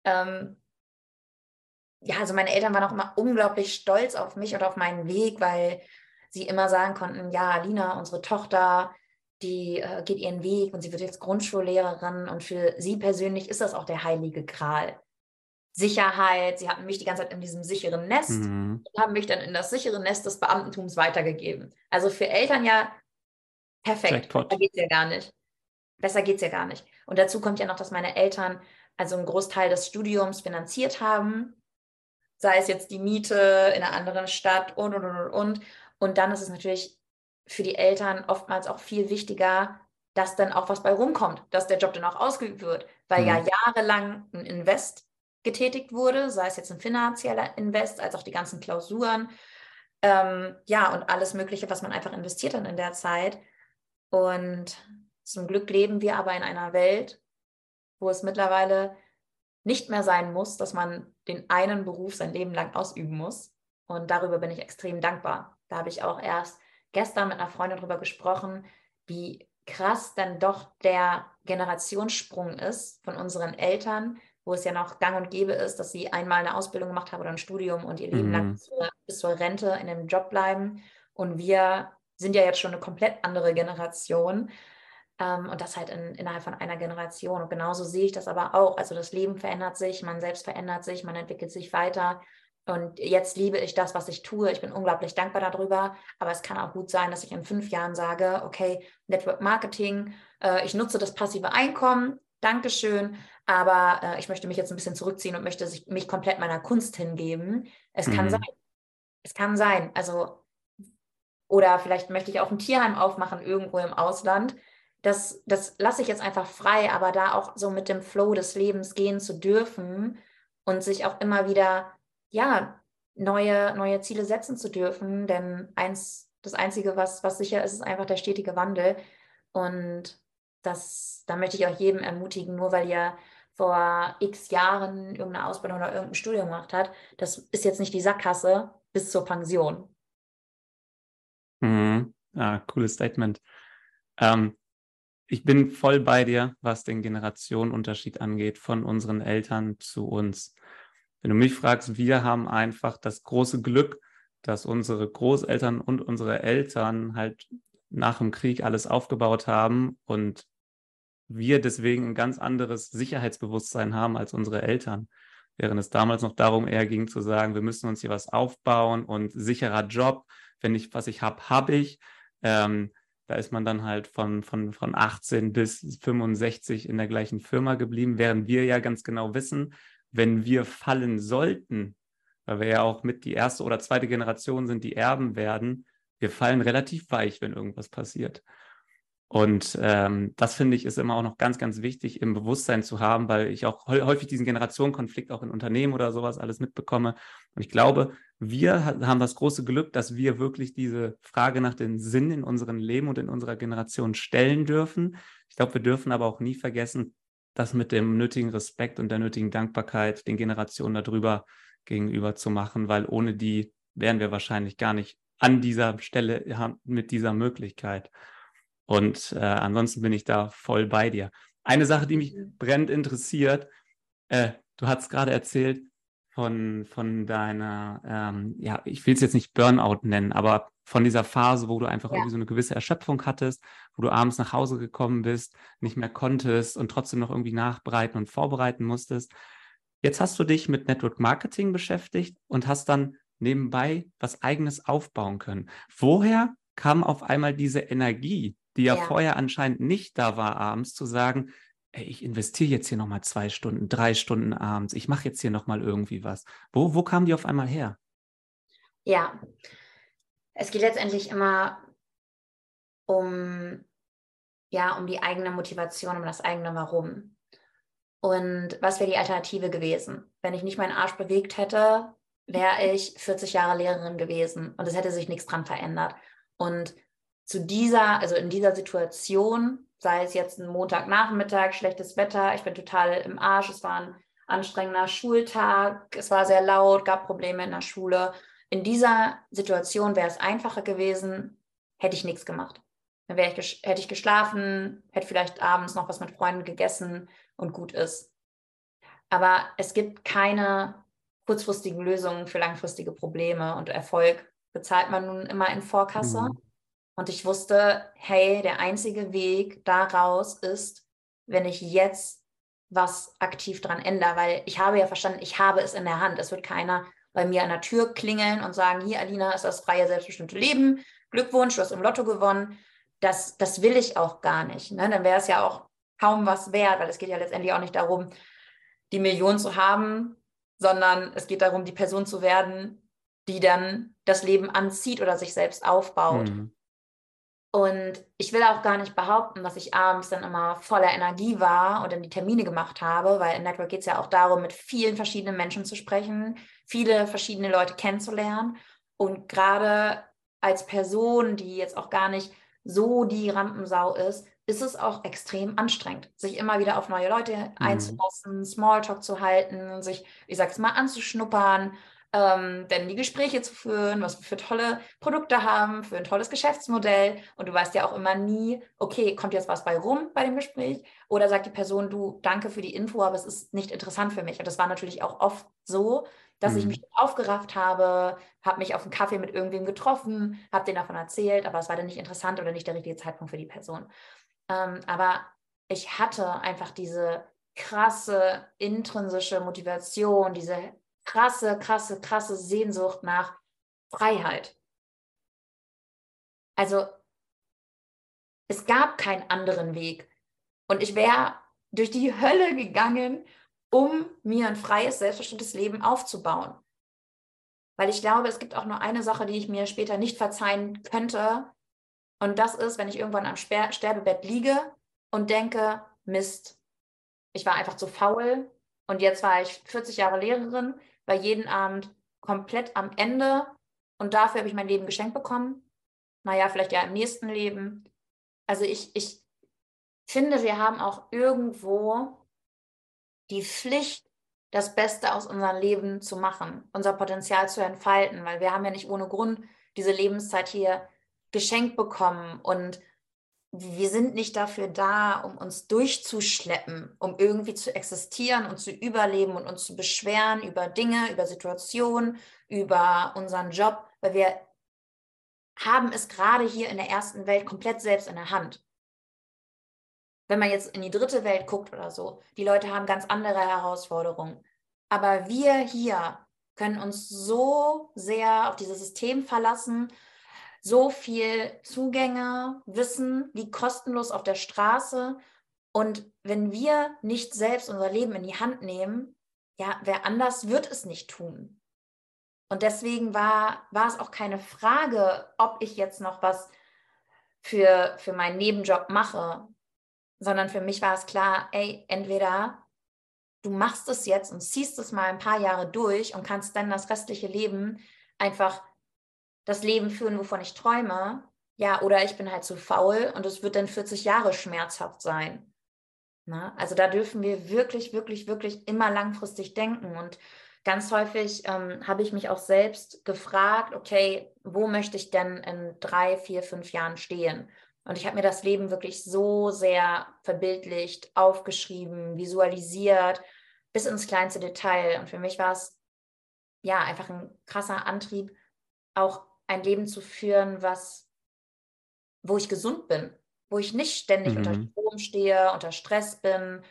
S2: ähm, ja, also meine Eltern waren auch immer unglaublich stolz auf mich und auf meinen Weg, weil sie immer sagen konnten, ja, Lina, unsere Tochter, die äh, geht ihren Weg und sie wird jetzt Grundschullehrerin und für sie persönlich ist das auch der heilige Gral. Sicherheit, sie hatten mich die ganze Zeit in diesem sicheren Nest mhm. und haben mich dann in das sichere Nest des Beamtentums weitergegeben. Also für Eltern ja perfekt, da geht es ja gar nicht. Besser geht es ja gar nicht. Und dazu kommt ja noch, dass meine Eltern also einen Großteil des Studiums finanziert haben, sei es jetzt die Miete in einer anderen Stadt und, und, und, und. Und dann ist es natürlich für die Eltern oftmals auch viel wichtiger, dass dann auch was bei rumkommt, dass der Job dann auch ausgeübt wird, weil mhm. ja jahrelang ein Invest getätigt wurde, sei es jetzt ein finanzieller Invest, als auch die ganzen Klausuren, ähm, ja, und alles Mögliche, was man einfach investiert hat in der Zeit. Und zum Glück leben wir aber in einer Welt, wo es mittlerweile nicht mehr sein muss, dass man den einen Beruf sein Leben lang ausüben muss. Und darüber bin ich extrem dankbar. Da habe ich auch erst gestern mit einer Freundin darüber gesprochen, wie krass dann doch der Generationssprung ist von unseren Eltern, wo es ja noch gang und gäbe ist, dass sie einmal eine Ausbildung gemacht haben oder ein Studium und ihr Leben mhm. lang bis zur, bis zur Rente in einem Job bleiben. Und wir sind ja jetzt schon eine komplett andere Generation, ähm, und das halt in, innerhalb von einer Generation. Und genauso sehe ich das aber auch. Also das Leben verändert sich, man selbst verändert sich, man entwickelt sich weiter. Und jetzt liebe ich das, was ich tue. Ich bin unglaublich dankbar darüber. Aber es kann auch gut sein, dass ich in fünf Jahren sage, okay, Network Marketing, äh, ich nutze das passive Einkommen, Dankeschön, aber äh, ich möchte mich jetzt ein bisschen zurückziehen und möchte sich, mich komplett meiner Kunst hingeben. Es mhm. kann sein. Es kann sein. Also, oder vielleicht möchte ich auch ein Tierheim aufmachen irgendwo im Ausland das, das lasse ich jetzt einfach frei, aber da auch so mit dem Flow des Lebens gehen zu dürfen und sich auch immer wieder, ja, neue, neue Ziele setzen zu dürfen. Denn eins, das Einzige, was, was sicher ist, ist einfach der stetige Wandel. Und das, da möchte ich auch jedem ermutigen, nur weil ihr vor x Jahren irgendeine Ausbildung oder irgendein Studium gemacht hat, das ist jetzt nicht die Sackgasse bis zur Pension.
S1: Mhm. Ja, cooles Statement. Ähm, ich bin voll bei dir, was den Generationenunterschied angeht, von unseren Eltern zu uns. Wenn du mich fragst, wir haben einfach das große Glück, dass unsere Großeltern und unsere Eltern halt nach dem Krieg alles aufgebaut haben und wir deswegen ein ganz anderes Sicherheitsbewusstsein haben als unsere Eltern. Während es damals noch darum eher ging zu sagen, wir müssen uns hier was aufbauen und sicherer Job, wenn ich was ich habe, habe ich. Ähm, da ist man dann halt von, von, von 18 bis 65 in der gleichen Firma geblieben, während wir ja ganz genau wissen, wenn wir fallen sollten, weil wir ja auch mit die erste oder zweite Generation sind, die erben werden, wir fallen relativ weich, wenn irgendwas passiert. Und ähm, das finde ich ist immer auch noch ganz, ganz wichtig im Bewusstsein zu haben, weil ich auch häufig diesen Generationenkonflikt auch in Unternehmen oder sowas alles mitbekomme. Und ich glaube, wir haben das große Glück, dass wir wirklich diese Frage nach dem Sinn in unserem Leben und in unserer Generation stellen dürfen. Ich glaube, wir dürfen aber auch nie vergessen, das mit dem nötigen Respekt und der nötigen Dankbarkeit den Generationen darüber gegenüber zu machen, weil ohne die wären wir wahrscheinlich gar nicht an dieser Stelle mit dieser Möglichkeit. Und äh, ansonsten bin ich da voll bei dir. Eine Sache, die mich brennend interessiert, äh, du hast gerade erzählt von, von deiner, ähm, ja, ich will es jetzt nicht Burnout nennen, aber von dieser Phase, wo du einfach ja. irgendwie so eine gewisse Erschöpfung hattest, wo du abends nach Hause gekommen bist, nicht mehr konntest und trotzdem noch irgendwie nachbereiten und vorbereiten musstest. Jetzt hast du dich mit Network Marketing beschäftigt und hast dann nebenbei was eigenes aufbauen können. Woher kam auf einmal diese Energie, die ja, ja, vorher anscheinend nicht da war, abends zu sagen, ey, ich investiere jetzt hier nochmal zwei Stunden, drei Stunden abends, ich mache jetzt hier nochmal irgendwie was. Wo, wo kam die auf einmal her?
S2: Ja, es geht letztendlich immer um, ja, um die eigene Motivation, um das eigene Warum. Und was wäre die Alternative gewesen? Wenn ich nicht meinen Arsch bewegt hätte, wäre ich 40 Jahre Lehrerin gewesen und es hätte sich nichts dran verändert. Und zu dieser, also in dieser Situation, sei es jetzt ein Montagnachmittag, schlechtes Wetter, ich bin total im Arsch, es war ein anstrengender Schultag, es war sehr laut, gab Probleme in der Schule. In dieser Situation wäre es einfacher gewesen, hätte ich nichts gemacht. Dann ich, hätte ich geschlafen, hätte vielleicht abends noch was mit Freunden gegessen und gut ist. Aber es gibt keine kurzfristigen Lösungen für langfristige Probleme und Erfolg bezahlt man nun immer in Vorkasse. Mhm. Und ich wusste, hey, der einzige Weg daraus ist, wenn ich jetzt was aktiv dran ändere, weil ich habe ja verstanden, ich habe es in der Hand. Es wird keiner bei mir an der Tür klingeln und sagen, hier, Alina, ist das freie, selbstbestimmte Leben. Glückwunsch, du hast im Lotto gewonnen. Das, das will ich auch gar nicht. Ne? Dann wäre es ja auch kaum was wert, weil es geht ja letztendlich auch nicht darum, die Million zu haben, sondern es geht darum, die Person zu werden, die dann das Leben anzieht oder sich selbst aufbaut. Mhm. Und ich will auch gar nicht behaupten, dass ich abends dann immer voller Energie war und dann die Termine gemacht habe, weil im Network geht es ja auch darum, mit vielen verschiedenen Menschen zu sprechen, viele verschiedene Leute kennenzulernen. Und gerade als Person, die jetzt auch gar nicht so die Rampensau ist, ist es auch extrem anstrengend, sich immer wieder auf neue Leute mhm. einzulassen, Smalltalk zu halten, sich, ich sag's mal, anzuschnuppern ähm, denn die Gespräche zu führen, was wir für tolle Produkte haben, für ein tolles Geschäftsmodell. Und du weißt ja auch immer nie, okay, kommt jetzt was bei rum bei dem Gespräch? Oder sagt die Person, du, danke für die Info, aber es ist nicht interessant für mich. Und das war natürlich auch oft so, dass mhm. ich mich aufgerafft habe, habe mich auf einen Kaffee mit irgendwem getroffen, habe denen davon erzählt, aber es war dann nicht interessant oder nicht der richtige Zeitpunkt für die Person. Ähm, aber ich hatte einfach diese krasse intrinsische Motivation, diese krasse, krasse, krasse Sehnsucht nach Freiheit. Also es gab keinen anderen Weg. Und ich wäre durch die Hölle gegangen, um mir ein freies, selbstbestimmtes Leben aufzubauen. Weil ich glaube, es gibt auch nur eine Sache, die ich mir später nicht verzeihen könnte. Und das ist, wenn ich irgendwann am Sterbebett liege und denke, Mist, ich war einfach zu faul und jetzt war ich 40 Jahre Lehrerin, war jeden Abend komplett am Ende und dafür habe ich mein Leben geschenkt bekommen. Naja, vielleicht ja im nächsten Leben. Also ich, ich finde, wir haben auch irgendwo die Pflicht, das Beste aus unserem Leben zu machen, unser Potenzial zu entfalten, weil wir haben ja nicht ohne Grund diese Lebenszeit hier geschenkt bekommen und wir sind nicht dafür da, um uns durchzuschleppen, um irgendwie zu existieren und zu überleben und uns zu beschweren über Dinge, über Situationen, über unseren Job, weil wir haben es gerade hier in der ersten Welt komplett selbst in der Hand. Wenn man jetzt in die dritte Welt guckt oder so, die Leute haben ganz andere Herausforderungen. Aber wir hier können uns so sehr auf dieses System verlassen so viel Zugänge, Wissen liegt kostenlos auf der Straße. Und wenn wir nicht selbst unser Leben in die Hand nehmen, ja, wer anders wird es nicht tun. Und deswegen war, war es auch keine Frage, ob ich jetzt noch was für, für meinen Nebenjob mache, sondern für mich war es klar, ey, entweder du machst es jetzt und ziehst es mal ein paar Jahre durch und kannst dann das restliche Leben einfach das Leben führen, wovon ich träume, ja, oder ich bin halt zu faul und es wird dann 40 Jahre schmerzhaft sein. Na, ne? also da dürfen wir wirklich, wirklich, wirklich immer langfristig denken. Und ganz häufig ähm, habe ich mich auch selbst gefragt, okay, wo möchte ich denn in drei, vier, fünf Jahren stehen? Und ich habe mir das Leben wirklich so sehr verbildlicht, aufgeschrieben, visualisiert, bis ins kleinste Detail. Und für mich war es ja einfach ein krasser Antrieb, auch ein Leben zu führen, was, wo ich gesund bin, wo ich nicht ständig mhm. unter Strom stehe, unter Stress bin,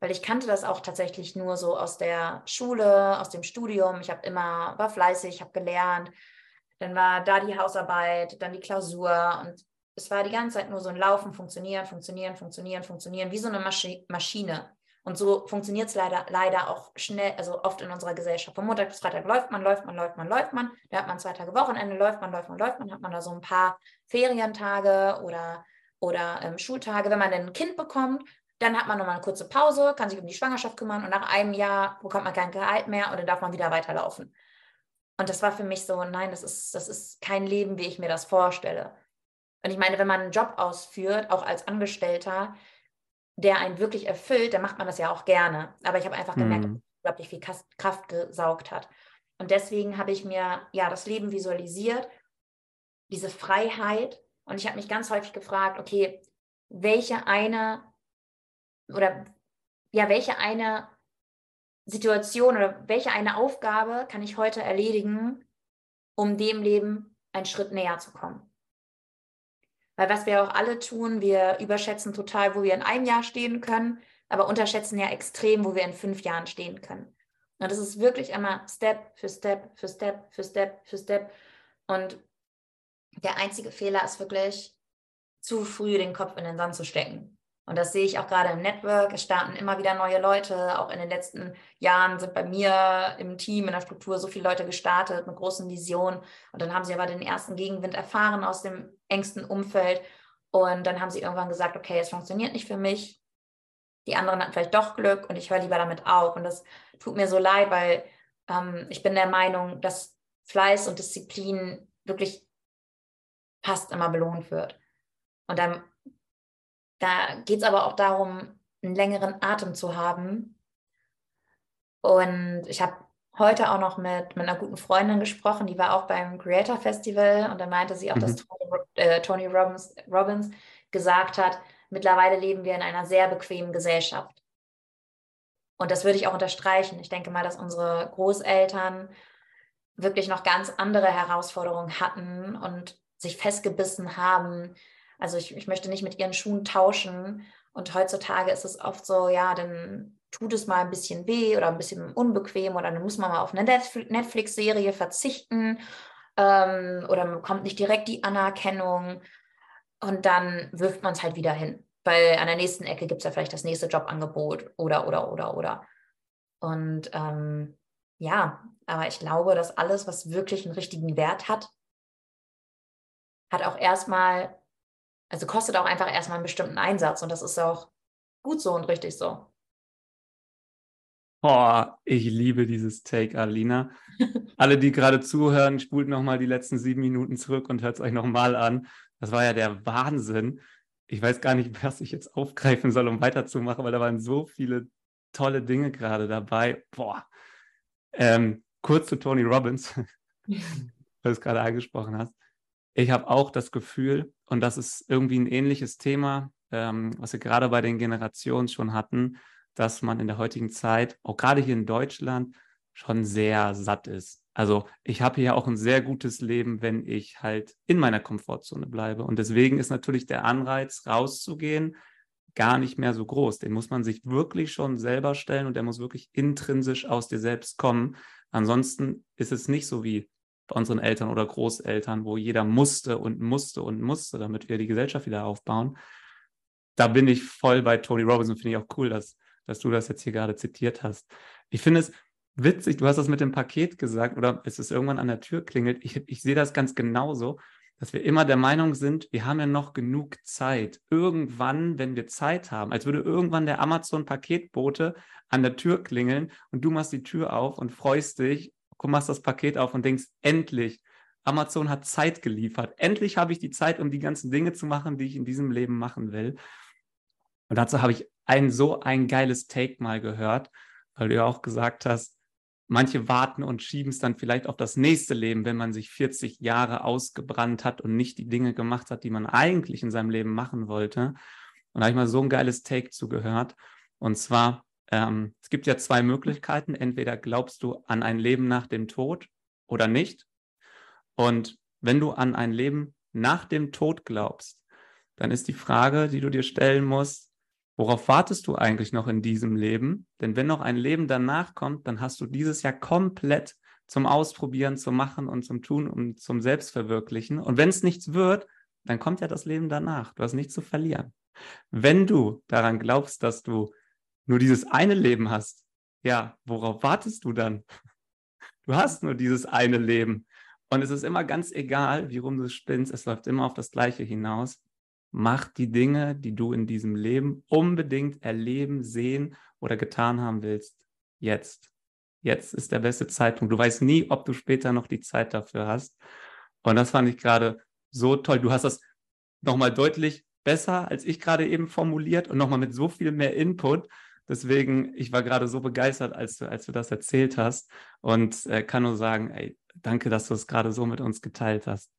S2: weil ich kannte das auch tatsächlich nur so aus der Schule, aus dem Studium. Ich habe immer, war fleißig, habe gelernt. Dann war da die Hausarbeit, dann die Klausur und es war die ganze Zeit nur so ein Laufen, funktionieren, funktionieren, funktionieren, funktionieren, wie so eine Maschi Maschine. Und so funktioniert es leider, leider auch schnell, also oft in unserer Gesellschaft. Von Montag bis Freitag läuft man, läuft man, läuft man, läuft man. Da hat man zwei Tage Wochenende, läuft man, läuft man, läuft man. Hat man da so ein paar Ferientage oder, oder ähm, Schultage. Wenn man dann ein Kind bekommt, dann hat man nochmal eine kurze Pause, kann sich um die Schwangerschaft kümmern und nach einem Jahr bekommt man kein Gehalt mehr und dann darf man wieder weiterlaufen. Und das war für mich so, nein, das ist, das ist kein Leben, wie ich mir das vorstelle. Und ich meine, wenn man einen Job ausführt, auch als Angestellter, der einen wirklich erfüllt, dann macht man das ja auch gerne. Aber ich habe einfach gemerkt, mhm. dass es unglaublich viel Kraft gesaugt hat. Und deswegen habe ich mir ja das Leben visualisiert, diese Freiheit, Und ich habe mich ganz häufig gefragt, okay, welche eine oder ja, welche eine Situation oder welche eine Aufgabe kann ich heute erledigen, um dem Leben einen Schritt näher zu kommen? Weil was wir auch alle tun, wir überschätzen total, wo wir in einem Jahr stehen können, aber unterschätzen ja extrem, wo wir in fünf Jahren stehen können. Und das ist wirklich immer Step für Step für Step für Step für Step. Und der einzige Fehler ist wirklich, zu früh den Kopf in den Sand zu stecken. Und das sehe ich auch gerade im Network. Es starten immer wieder neue Leute. Auch in den letzten Jahren sind bei mir im Team, in der Struktur so viele Leute gestartet mit großen Visionen. Und dann haben sie aber den ersten Gegenwind erfahren aus dem engsten Umfeld. Und dann haben sie irgendwann gesagt, okay, es funktioniert nicht für mich. Die anderen hatten vielleicht doch Glück und ich höre lieber damit auf. Und das tut mir so leid, weil ähm, ich bin der Meinung, dass Fleiß und Disziplin wirklich fast immer belohnt wird. Und dann da geht es aber auch darum, einen längeren Atem zu haben. Und ich habe heute auch noch mit, mit einer guten Freundin gesprochen, die war auch beim Creator Festival und da meinte sie auch, mhm. dass Tony, äh, Tony Robbins, Robbins gesagt hat, mittlerweile leben wir in einer sehr bequemen Gesellschaft. Und das würde ich auch unterstreichen. Ich denke mal, dass unsere Großeltern wirklich noch ganz andere Herausforderungen hatten und sich festgebissen haben. Also ich, ich möchte nicht mit ihren Schuhen tauschen. Und heutzutage ist es oft so, ja, dann tut es mal ein bisschen weh oder ein bisschen unbequem oder dann muss man mal auf eine Netflix-Serie verzichten ähm, oder man bekommt nicht direkt die Anerkennung und dann wirft man es halt wieder hin. Weil an der nächsten Ecke gibt es ja vielleicht das nächste Jobangebot oder, oder, oder, oder. Und ähm, ja, aber ich glaube, dass alles, was wirklich einen richtigen Wert hat, hat auch erstmal, also kostet auch einfach erstmal einen bestimmten Einsatz und das ist auch gut so und richtig so.
S1: Boah, ich liebe dieses Take, Alina. [LAUGHS] Alle, die gerade zuhören, spult nochmal die letzten sieben Minuten zurück und hört es euch nochmal an. Das war ja der Wahnsinn. Ich weiß gar nicht, was ich jetzt aufgreifen soll, um weiterzumachen, weil da waren so viele tolle Dinge gerade dabei. Boah. Ähm, kurz zu Tony Robbins, [LAUGHS] weil du es gerade angesprochen hast. Ich habe auch das Gefühl, und das ist irgendwie ein ähnliches Thema, ähm, was wir gerade bei den Generationen schon hatten, dass man in der heutigen Zeit, auch gerade hier in Deutschland, schon sehr satt ist. Also ich habe hier auch ein sehr gutes Leben, wenn ich halt in meiner Komfortzone bleibe. Und deswegen ist natürlich der Anreiz, rauszugehen, gar nicht mehr so groß. Den muss man sich wirklich schon selber stellen und der muss wirklich intrinsisch aus dir selbst kommen. Ansonsten ist es nicht so wie bei unseren Eltern oder Großeltern, wo jeder musste und musste und musste, damit wir die Gesellschaft wieder aufbauen. Da bin ich voll bei Tony Robbins und finde ich auch cool, dass dass du das jetzt hier gerade zitiert hast. Ich finde es witzig, du hast das mit dem Paket gesagt oder es ist irgendwann an der Tür klingelt. Ich, ich sehe das ganz genauso, dass wir immer der Meinung sind, wir haben ja noch genug Zeit. Irgendwann, wenn wir Zeit haben, als würde irgendwann der Amazon-Paketbote an der Tür klingeln und du machst die Tür auf und freust dich, machst das Paket auf und denkst, endlich, Amazon hat Zeit geliefert. Endlich habe ich die Zeit, um die ganzen Dinge zu machen, die ich in diesem Leben machen will. Und dazu habe ich ein so ein geiles Take mal gehört, weil du ja auch gesagt hast, manche warten und schieben es dann vielleicht auf das nächste Leben, wenn man sich 40 Jahre ausgebrannt hat und nicht die Dinge gemacht hat, die man eigentlich in seinem Leben machen wollte. Und da habe ich mal so ein geiles Take zugehört. Und zwar, ähm, es gibt ja zwei Möglichkeiten. Entweder glaubst du an ein Leben nach dem Tod oder nicht. Und wenn du an ein Leben nach dem Tod glaubst, dann ist die Frage, die du dir stellen musst, Worauf wartest du eigentlich noch in diesem Leben? Denn wenn noch ein Leben danach kommt, dann hast du dieses Jahr komplett zum Ausprobieren, zum Machen und zum Tun und zum Selbstverwirklichen. Und wenn es nichts wird, dann kommt ja das Leben danach. Du hast nichts zu verlieren. Wenn du daran glaubst, dass du nur dieses eine Leben hast, ja, worauf wartest du dann? Du hast nur dieses eine Leben. Und es ist immer ganz egal, wie rum du spinnst, es läuft immer auf das Gleiche hinaus mach die Dinge, die du in diesem Leben unbedingt erleben, sehen oder getan haben willst, jetzt. Jetzt ist der beste Zeitpunkt. Du weißt nie, ob du später noch die Zeit dafür hast. Und das fand ich gerade so toll. Du hast das nochmal deutlich besser als ich gerade eben formuliert und nochmal mit so viel mehr Input. Deswegen, ich war gerade so begeistert, als du, als du das erzählt hast und äh, kann nur sagen, ey, danke, dass du es gerade so mit uns geteilt hast.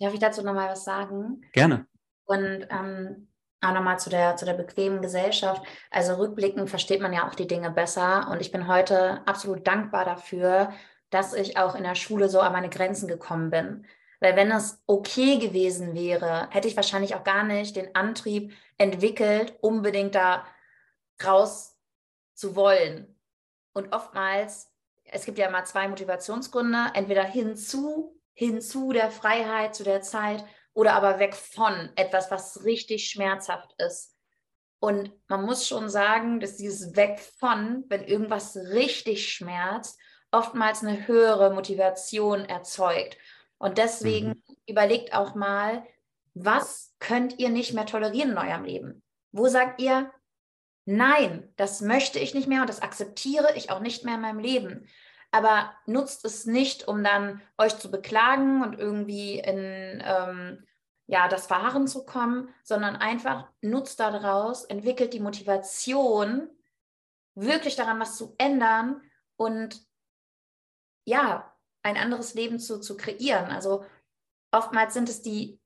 S2: Darf ich dazu nochmal was sagen?
S1: Gerne.
S2: Und ähm, auch nochmal zu der, zu der bequemen Gesellschaft. Also rückblickend versteht man ja auch die Dinge besser. Und ich bin heute absolut dankbar dafür, dass ich auch in der Schule so an meine Grenzen gekommen bin. Weil wenn es okay gewesen wäre, hätte ich wahrscheinlich auch gar nicht den Antrieb entwickelt, unbedingt da raus zu wollen. Und oftmals, es gibt ja mal zwei Motivationsgründe, entweder hinzu, hinzu der Freiheit, zu der Zeit oder aber weg von etwas, was richtig schmerzhaft ist. Und man muss schon sagen, dass dieses Weg von, wenn irgendwas richtig schmerzt, oftmals eine höhere Motivation erzeugt. Und deswegen mhm. überlegt auch mal, was könnt ihr nicht mehr tolerieren in eurem Leben? Wo sagt ihr, nein, das möchte ich nicht mehr und das akzeptiere ich auch nicht mehr in meinem Leben? aber nutzt es nicht, um dann euch zu beklagen und irgendwie in ähm, ja, das Verharren zu kommen, sondern einfach nutzt daraus, entwickelt die Motivation, wirklich daran was zu ändern und ja, ein anderes Leben zu, zu kreieren. Also oftmals sind es die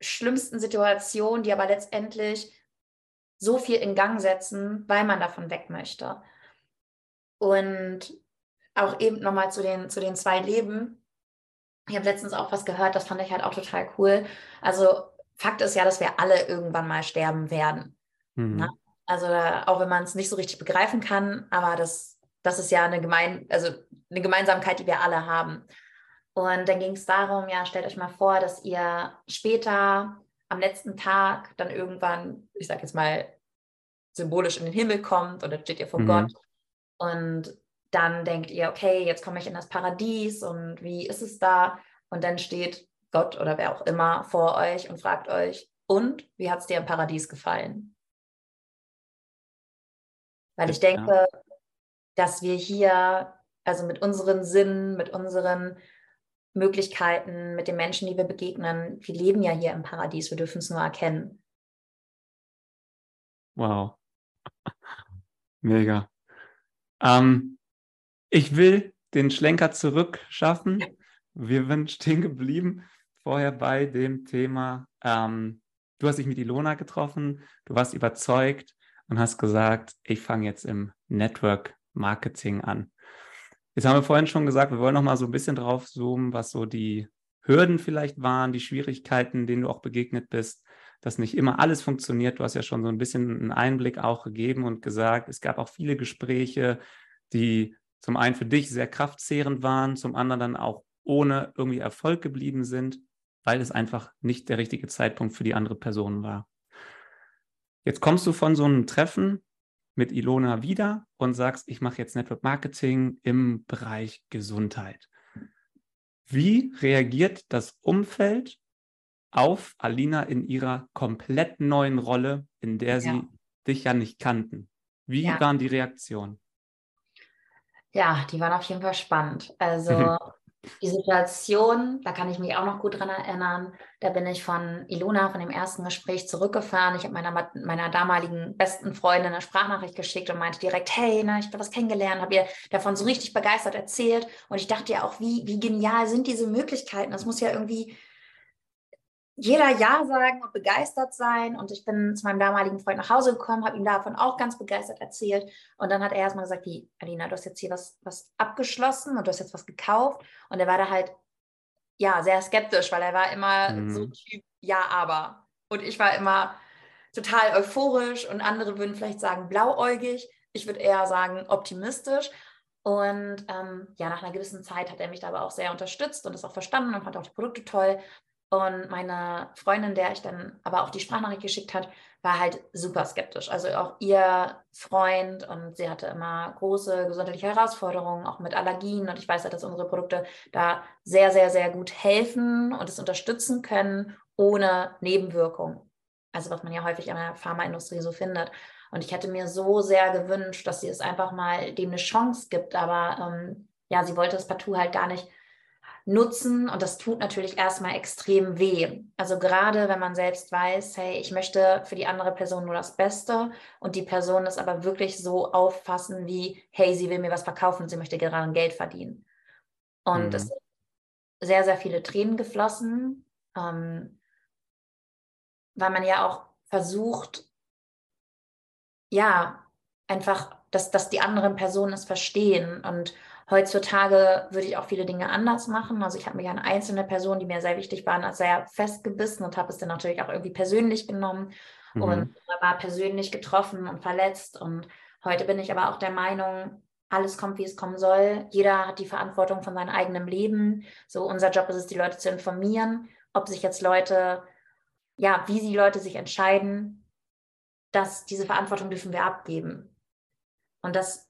S2: schlimmsten Situationen, die aber letztendlich so viel in Gang setzen, weil man davon weg möchte. Und auch eben nochmal zu den, zu den zwei Leben. Ich habe letztens auch was gehört, das fand ich halt auch total cool. Also Fakt ist ja, dass wir alle irgendwann mal sterben werden. Mhm. Ne? Also auch wenn man es nicht so richtig begreifen kann, aber das, das ist ja eine, gemein, also eine Gemeinsamkeit, die wir alle haben. Und dann ging es darum, ja, stellt euch mal vor, dass ihr später am letzten Tag dann irgendwann, ich sage jetzt mal, symbolisch in den Himmel kommt oder steht ihr vor mhm. Gott und dann denkt ihr, okay, jetzt komme ich in das Paradies und wie ist es da? Und dann steht Gott oder wer auch immer vor euch und fragt euch, und wie hat es dir im Paradies gefallen? Weil ich denke, dass wir hier, also mit unseren Sinnen, mit unseren Möglichkeiten, mit den Menschen, die wir begegnen, wir leben ja hier im Paradies, wir dürfen es nur erkennen.
S1: Wow. Mega. Ähm, ich will den Schlenker zurückschaffen. Wir sind stehen geblieben vorher bei dem Thema, ähm, du hast dich mit Ilona getroffen, du warst überzeugt und hast gesagt, ich fange jetzt im Network Marketing an. Jetzt haben wir vorhin schon gesagt, wir wollen noch mal so ein bisschen drauf zoomen, was so die Hürden vielleicht waren, die Schwierigkeiten, denen du auch begegnet bist, dass nicht immer alles funktioniert. Du hast ja schon so ein bisschen einen Einblick auch gegeben und gesagt, es gab auch viele Gespräche, die zum einen für dich sehr kraftzehrend waren, zum anderen dann auch ohne irgendwie Erfolg geblieben sind, weil es einfach nicht der richtige Zeitpunkt für die andere Person war. Jetzt kommst du von so einem Treffen mit Ilona wieder und sagst, ich mache jetzt Network Marketing im Bereich Gesundheit. Wie reagiert das Umfeld auf Alina in ihrer komplett neuen Rolle, in der sie ja. dich ja nicht kannten? Wie ja. waren die Reaktionen?
S2: Ja, die waren auf jeden Fall spannend. Also [LAUGHS] die Situation, da kann ich mich auch noch gut dran erinnern, da bin ich von Ilona, von dem ersten Gespräch zurückgefahren. Ich habe meiner, meiner damaligen besten Freundin eine Sprachnachricht geschickt und meinte direkt, hey, na, ich habe was kennengelernt, habe ihr davon so richtig begeistert erzählt. Und ich dachte ja auch, wie, wie genial sind diese Möglichkeiten. Das muss ja irgendwie jeder Ja sagen und begeistert sein. Und ich bin zu meinem damaligen Freund nach Hause gekommen, habe ihm davon auch ganz begeistert erzählt. Und dann hat er erstmal gesagt, wie, Alina, du hast jetzt hier was, was abgeschlossen und du hast jetzt was gekauft. Und er war da halt, ja, sehr skeptisch, weil er war immer mhm. so Typ, ja, aber. Und ich war immer total euphorisch und andere würden vielleicht sagen blauäugig. Ich würde eher sagen optimistisch. Und ähm, ja, nach einer gewissen Zeit hat er mich da aber auch sehr unterstützt und das auch verstanden und fand auch die Produkte toll. Und meine Freundin, der ich dann aber auch die Sprachnachricht geschickt hat, war halt super skeptisch. Also auch ihr Freund und sie hatte immer große gesundheitliche Herausforderungen, auch mit Allergien. Und ich weiß halt, dass unsere Produkte da sehr, sehr, sehr gut helfen und es unterstützen können, ohne Nebenwirkungen. Also was man ja häufig in der Pharmaindustrie so findet. Und ich hätte mir so sehr gewünscht, dass sie es einfach mal dem eine Chance gibt. Aber ähm, ja, sie wollte es partout halt gar nicht nutzen und das tut natürlich erstmal extrem weh. Also gerade wenn man selbst weiß, hey, ich möchte für die andere Person nur das Beste und die Person das aber wirklich so auffassen wie, hey, sie will mir was verkaufen, sie möchte gerade Geld verdienen. Und mhm. es sehr, sehr viele Tränen geflossen, ähm, weil man ja auch versucht, ja, einfach, dass, dass die anderen Personen es verstehen. Und heutzutage würde ich auch viele Dinge anders machen. Also ich habe mich an einzelne Personen, die mir sehr wichtig waren, sehr festgebissen und habe es dann natürlich auch irgendwie persönlich genommen mhm. und war persönlich getroffen und verletzt. Und heute bin ich aber auch der Meinung, alles kommt, wie es kommen soll. Jeder hat die Verantwortung von seinem eigenen Leben. So, unser Job ist es, die Leute zu informieren, ob sich jetzt Leute, ja, wie die Leute sich entscheiden, dass diese Verantwortung dürfen wir abgeben. Und das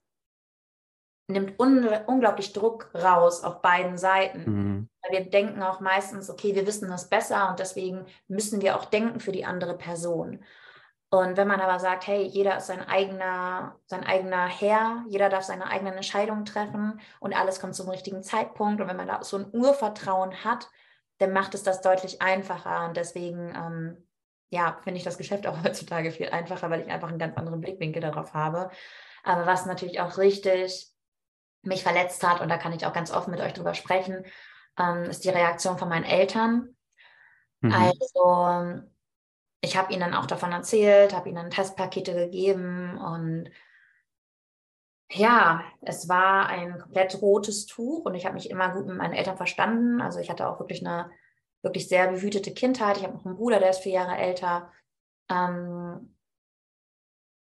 S2: nimmt un unglaublich Druck raus auf beiden Seiten. Mhm. Weil wir denken auch meistens, okay, wir wissen das besser und deswegen müssen wir auch denken für die andere Person. Und wenn man aber sagt, hey, jeder ist sein eigener, sein eigener Herr, jeder darf seine eigenen Entscheidungen treffen und alles kommt zum richtigen Zeitpunkt. Und wenn man da so ein Urvertrauen hat, dann macht es das deutlich einfacher. Und deswegen, ähm, ja, finde ich das Geschäft auch [LAUGHS] heutzutage viel einfacher, weil ich einfach einen ganz anderen Blickwinkel darauf habe. Aber was natürlich auch richtig mich verletzt hat, und da kann ich auch ganz offen mit euch drüber sprechen, ähm, ist die Reaktion von meinen Eltern. Mhm. Also ich habe ihnen dann auch davon erzählt, habe ihnen Testpakete gegeben und ja, es war ein komplett rotes Tuch und ich habe mich immer gut mit meinen Eltern verstanden. Also ich hatte auch wirklich eine wirklich sehr behütete Kindheit. Ich habe noch einen Bruder, der ist vier Jahre älter. Ähm,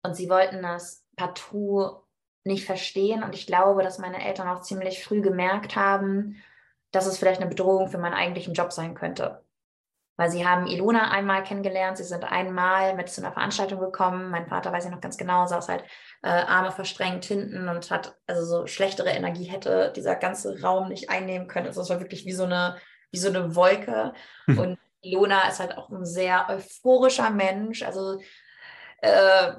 S2: und sie wollten das partout nicht verstehen. Und ich glaube, dass meine Eltern auch ziemlich früh gemerkt haben, dass es vielleicht eine Bedrohung für meinen eigentlichen Job sein könnte weil sie haben Ilona einmal kennengelernt, sie sind einmal mit zu einer Veranstaltung gekommen. Mein Vater weiß ich noch ganz genau, saß halt äh, Arme verstrengt hinten und hat also so schlechtere Energie hätte dieser ganze Raum nicht einnehmen können. Also es war wirklich wie so eine wie so eine Wolke. Mhm. Und Ilona ist halt auch ein sehr euphorischer Mensch. Also äh,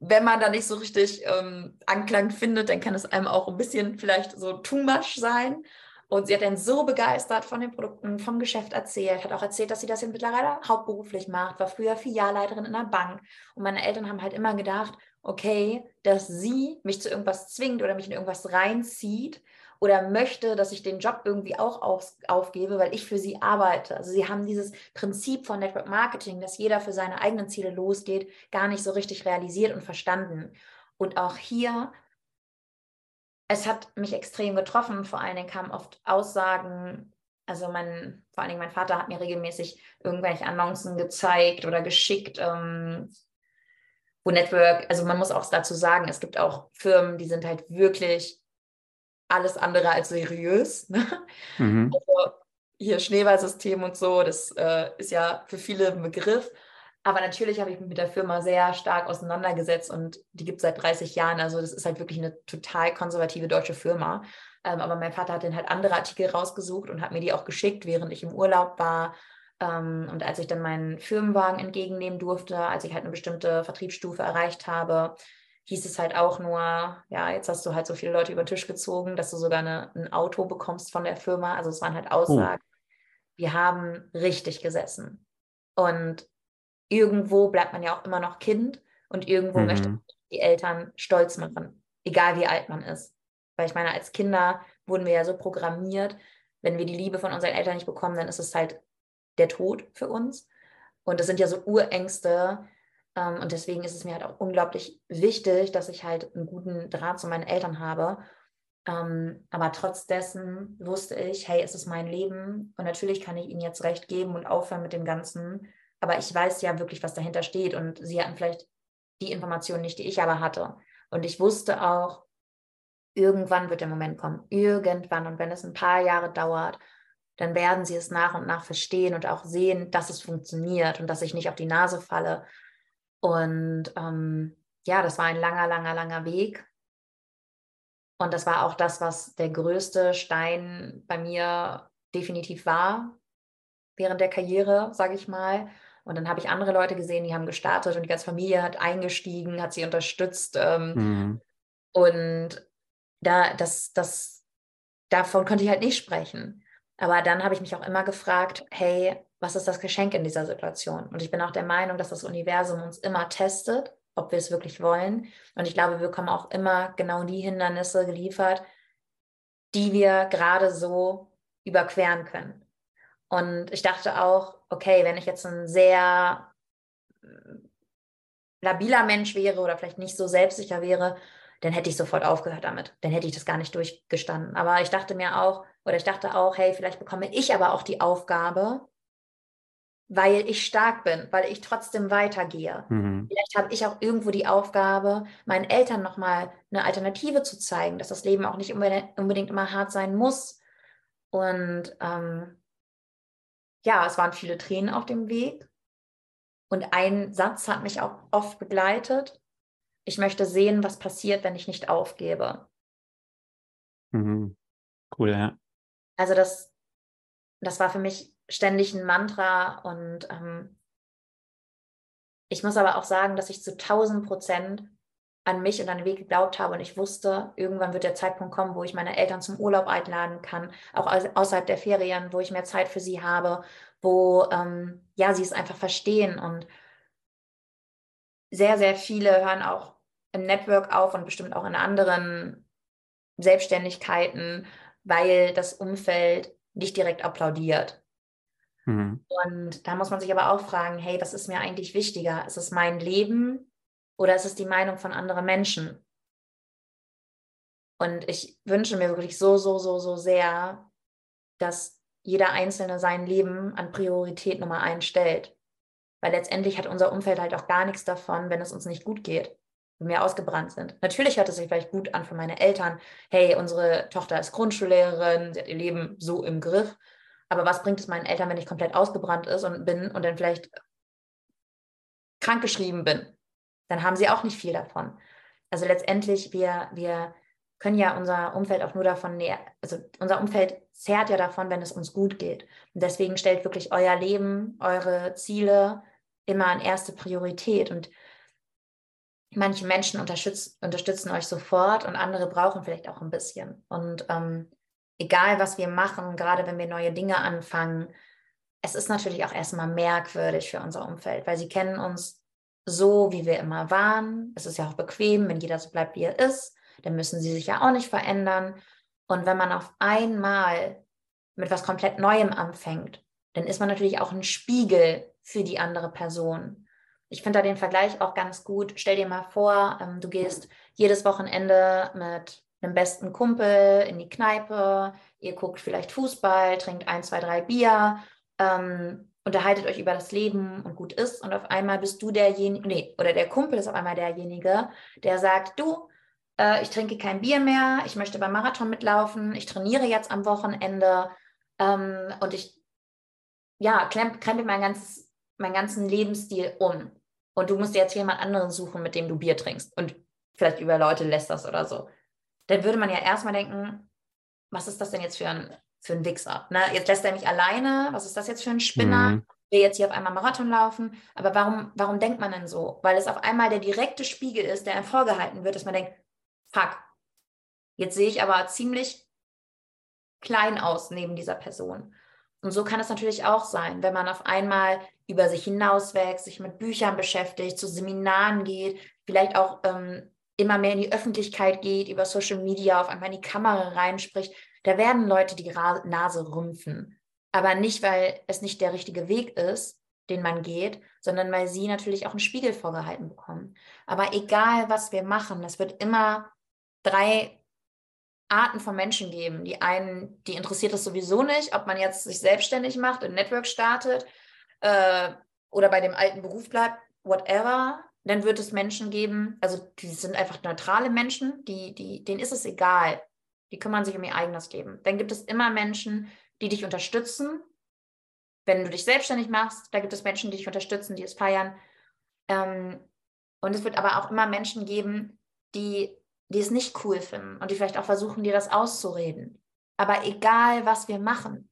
S2: wenn man da nicht so richtig ähm, Anklang findet, dann kann es einem auch ein bisschen vielleicht so too much sein. Und sie hat dann so begeistert von den Produkten, vom Geschäft erzählt, hat auch erzählt, dass sie das jetzt mittlerweile hauptberuflich macht, war früher Filialleiterin in einer Bank. Und meine Eltern haben halt immer gedacht, okay, dass sie mich zu irgendwas zwingt oder mich in irgendwas reinzieht oder möchte, dass ich den Job irgendwie auch auf, aufgebe, weil ich für sie arbeite. Also sie haben dieses Prinzip von Network Marketing, dass jeder für seine eigenen Ziele losgeht, gar nicht so richtig realisiert und verstanden. Und auch hier es hat mich extrem getroffen. Vor allen Dingen kamen oft Aussagen, also mein, vor allen Dingen mein Vater hat mir regelmäßig irgendwelche Annoncen gezeigt oder geschickt, ähm, wo Network, also man muss auch dazu sagen, es gibt auch Firmen, die sind halt wirklich alles andere als seriös. Ne? Mhm. Also hier Schneeballsystem und so, das äh, ist ja für viele ein Begriff. Aber natürlich habe ich mich mit der Firma sehr stark auseinandergesetzt und die gibt es seit 30 Jahren. Also das ist halt wirklich eine total konservative deutsche Firma. Ähm, aber mein Vater hat dann halt andere Artikel rausgesucht und hat mir die auch geschickt, während ich im Urlaub war. Ähm, und als ich dann meinen Firmenwagen entgegennehmen durfte, als ich halt eine bestimmte Vertriebsstufe erreicht habe, hieß es halt auch nur, ja, jetzt hast du halt so viele Leute über den Tisch gezogen, dass du sogar eine, ein Auto bekommst von der Firma. Also es waren halt Aussagen. Oh. Wir haben richtig gesessen. Und irgendwo bleibt man ja auch immer noch Kind und irgendwo mhm. möchte die Eltern stolz machen, egal wie alt man ist. Weil ich meine, als Kinder wurden wir ja so programmiert, wenn wir die Liebe von unseren Eltern nicht bekommen, dann ist es halt der Tod für uns. Und das sind ja so Urängste. Ähm, und deswegen ist es mir halt auch unglaublich wichtig, dass ich halt einen guten Draht zu meinen Eltern habe. Ähm, aber trotz dessen wusste ich, hey, es ist mein Leben und natürlich kann ich ihnen jetzt recht geben und aufhören mit dem Ganzen aber ich weiß ja wirklich, was dahinter steht und sie hatten vielleicht die Informationen nicht, die ich aber hatte. Und ich wusste auch, irgendwann wird der Moment kommen, irgendwann. Und wenn es ein paar Jahre dauert, dann werden sie es nach und nach verstehen und auch sehen, dass es funktioniert und dass ich nicht auf die Nase falle. Und ähm, ja, das war ein langer, langer, langer Weg. Und das war auch das, was der größte Stein bei mir definitiv war während der Karriere, sage ich mal. Und dann habe ich andere Leute gesehen, die haben gestartet und die ganze Familie hat eingestiegen, hat sie unterstützt. Ähm, mhm. Und da, das, das, davon konnte ich halt nicht sprechen. Aber dann habe ich mich auch immer gefragt, hey, was ist das Geschenk in dieser Situation? Und ich bin auch der Meinung, dass das Universum uns immer testet, ob wir es wirklich wollen. Und ich glaube, wir bekommen auch immer genau die Hindernisse geliefert, die wir gerade so überqueren können. Und ich dachte auch, okay, wenn ich jetzt ein sehr äh, labiler Mensch wäre oder vielleicht nicht so selbstsicher wäre, dann hätte ich sofort aufgehört damit. Dann hätte ich das gar nicht durchgestanden. Aber ich dachte mir auch, oder ich dachte auch, hey, vielleicht bekomme ich aber auch die Aufgabe, weil ich stark bin, weil ich trotzdem weitergehe. Mhm. Vielleicht habe ich auch irgendwo die Aufgabe, meinen Eltern nochmal eine Alternative zu zeigen, dass das Leben auch nicht unbedingt immer hart sein muss. Und ähm, ja, es waren viele Tränen auf dem Weg. Und ein Satz hat mich auch oft begleitet. Ich möchte sehen, was passiert, wenn ich nicht aufgebe.
S1: Mhm. Cool, ja.
S2: Also das, das war für mich ständig ein Mantra und ähm, ich muss aber auch sagen, dass ich zu 1000 Prozent an mich und an den Weg geglaubt habe und ich wusste, irgendwann wird der Zeitpunkt kommen, wo ich meine Eltern zum Urlaub einladen kann, auch außerhalb der Ferien, wo ich mehr Zeit für sie habe, wo ähm, ja sie es einfach verstehen und sehr, sehr viele hören auch im Network auf und bestimmt auch in anderen Selbstständigkeiten, weil das Umfeld nicht direkt applaudiert. Mhm. Und da muss man sich aber auch fragen, hey, was ist mir eigentlich wichtiger? Ist es mein Leben oder ist es die Meinung von anderen Menschen? Und ich wünsche mir wirklich so, so, so, so sehr, dass jeder Einzelne sein Leben an Priorität Nummer eins stellt. Weil letztendlich hat unser Umfeld halt auch gar nichts davon, wenn es uns nicht gut geht, wenn wir ausgebrannt sind. Natürlich hört es sich vielleicht gut an für meine Eltern. Hey, unsere Tochter ist Grundschullehrerin, sie hat ihr Leben so im Griff. Aber was bringt es meinen Eltern, wenn ich komplett ausgebrannt ist und bin und dann vielleicht krankgeschrieben bin? Dann haben sie auch nicht viel davon. Also letztendlich, wir, wir können ja unser Umfeld auch nur davon näher, also unser Umfeld zehrt ja davon, wenn es uns gut geht. Und deswegen stellt wirklich euer Leben, eure Ziele immer an erste Priorität. Und manche Menschen unterstützen, euch sofort und andere brauchen vielleicht auch ein bisschen. Und ähm, egal was wir machen, gerade wenn wir neue Dinge anfangen, es ist natürlich auch erstmal merkwürdig für unser Umfeld, weil sie kennen uns so, wie wir immer waren. Es ist ja auch bequem, wenn jeder so bleibt, wie er ist. Dann müssen sie sich ja auch nicht verändern. Und wenn man auf einmal mit was komplett Neuem anfängt, dann ist man natürlich auch ein Spiegel für die andere Person. Ich finde da den Vergleich auch ganz gut. Stell dir mal vor, ähm, du gehst jedes Wochenende mit einem besten Kumpel in die Kneipe, ihr guckt vielleicht Fußball, trinkt ein, zwei, drei Bier, ähm, unterhaltet euch über das Leben und gut ist. Und auf einmal bist du derjenige, nee, oder der Kumpel ist auf einmal derjenige, der sagt, du, äh, ich trinke kein Bier mehr, ich möchte beim Marathon mitlaufen, ich trainiere jetzt am Wochenende ähm, und ich, ja, krempel mein ganzes, meinen ganzen Lebensstil um. Und du musst jetzt jemand anderen suchen, mit dem du Bier trinkst. Und vielleicht über Leute lässt das oder so dann würde man ja erstmal denken, was ist das denn jetzt für ein, für ein Wichser? Ne? Jetzt lässt er mich alleine, was ist das jetzt für ein Spinner? Mhm. Will jetzt hier auf einmal Marathon laufen. Aber warum, warum denkt man denn so? Weil es auf einmal der direkte Spiegel ist, der einem vorgehalten wird, dass man denkt, fuck, jetzt sehe ich aber ziemlich klein aus neben dieser Person. Und so kann es natürlich auch sein, wenn man auf einmal über sich hinauswächst, sich mit Büchern beschäftigt, zu Seminaren geht, vielleicht auch ähm, immer mehr in die Öffentlichkeit geht, über Social Media auf einmal in die Kamera reinspricht, da werden Leute die Nase rümpfen. Aber nicht, weil es nicht der richtige Weg ist, den man geht, sondern weil sie natürlich auch einen Spiegel vorgehalten bekommen. Aber egal, was wir machen, es wird immer drei Arten von Menschen geben. Die einen, die interessiert es sowieso nicht, ob man jetzt sich selbstständig macht, ein Network startet äh, oder bei dem alten Beruf bleibt, whatever dann wird es Menschen geben, also die sind einfach neutrale Menschen, die, die, denen ist es egal. Die kümmern sich um ihr eigenes Leben. Dann gibt es immer Menschen, die dich unterstützen. Wenn du dich selbstständig machst, da gibt es Menschen, die dich unterstützen, die es feiern. Ähm, und es wird aber auch immer Menschen geben, die, die es nicht cool finden und die vielleicht auch versuchen, dir das auszureden. Aber egal, was wir machen.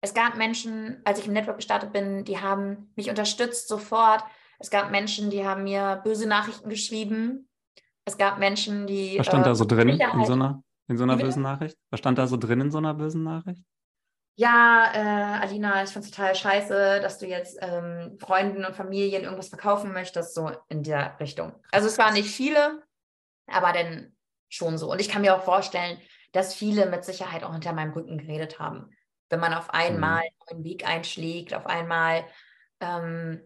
S2: Es gab Menschen, als ich im Network gestartet bin, die haben mich unterstützt sofort es gab Menschen, die haben mir böse Nachrichten geschrieben. Es gab Menschen, die.
S1: Was stand äh, da so drin in so einer, in so einer bösen Nachricht? Was stand da so drin in so einer bösen Nachricht?
S2: Ja, äh, Alina, ich finde es total scheiße, dass du jetzt ähm, Freunden und Familien irgendwas verkaufen möchtest, so in der Richtung. Also es waren nicht viele, aber dann schon so. Und ich kann mir auch vorstellen, dass viele mit Sicherheit auch hinter meinem Rücken geredet haben. Wenn man auf einmal mhm. einen Weg einschlägt, auf einmal ähm,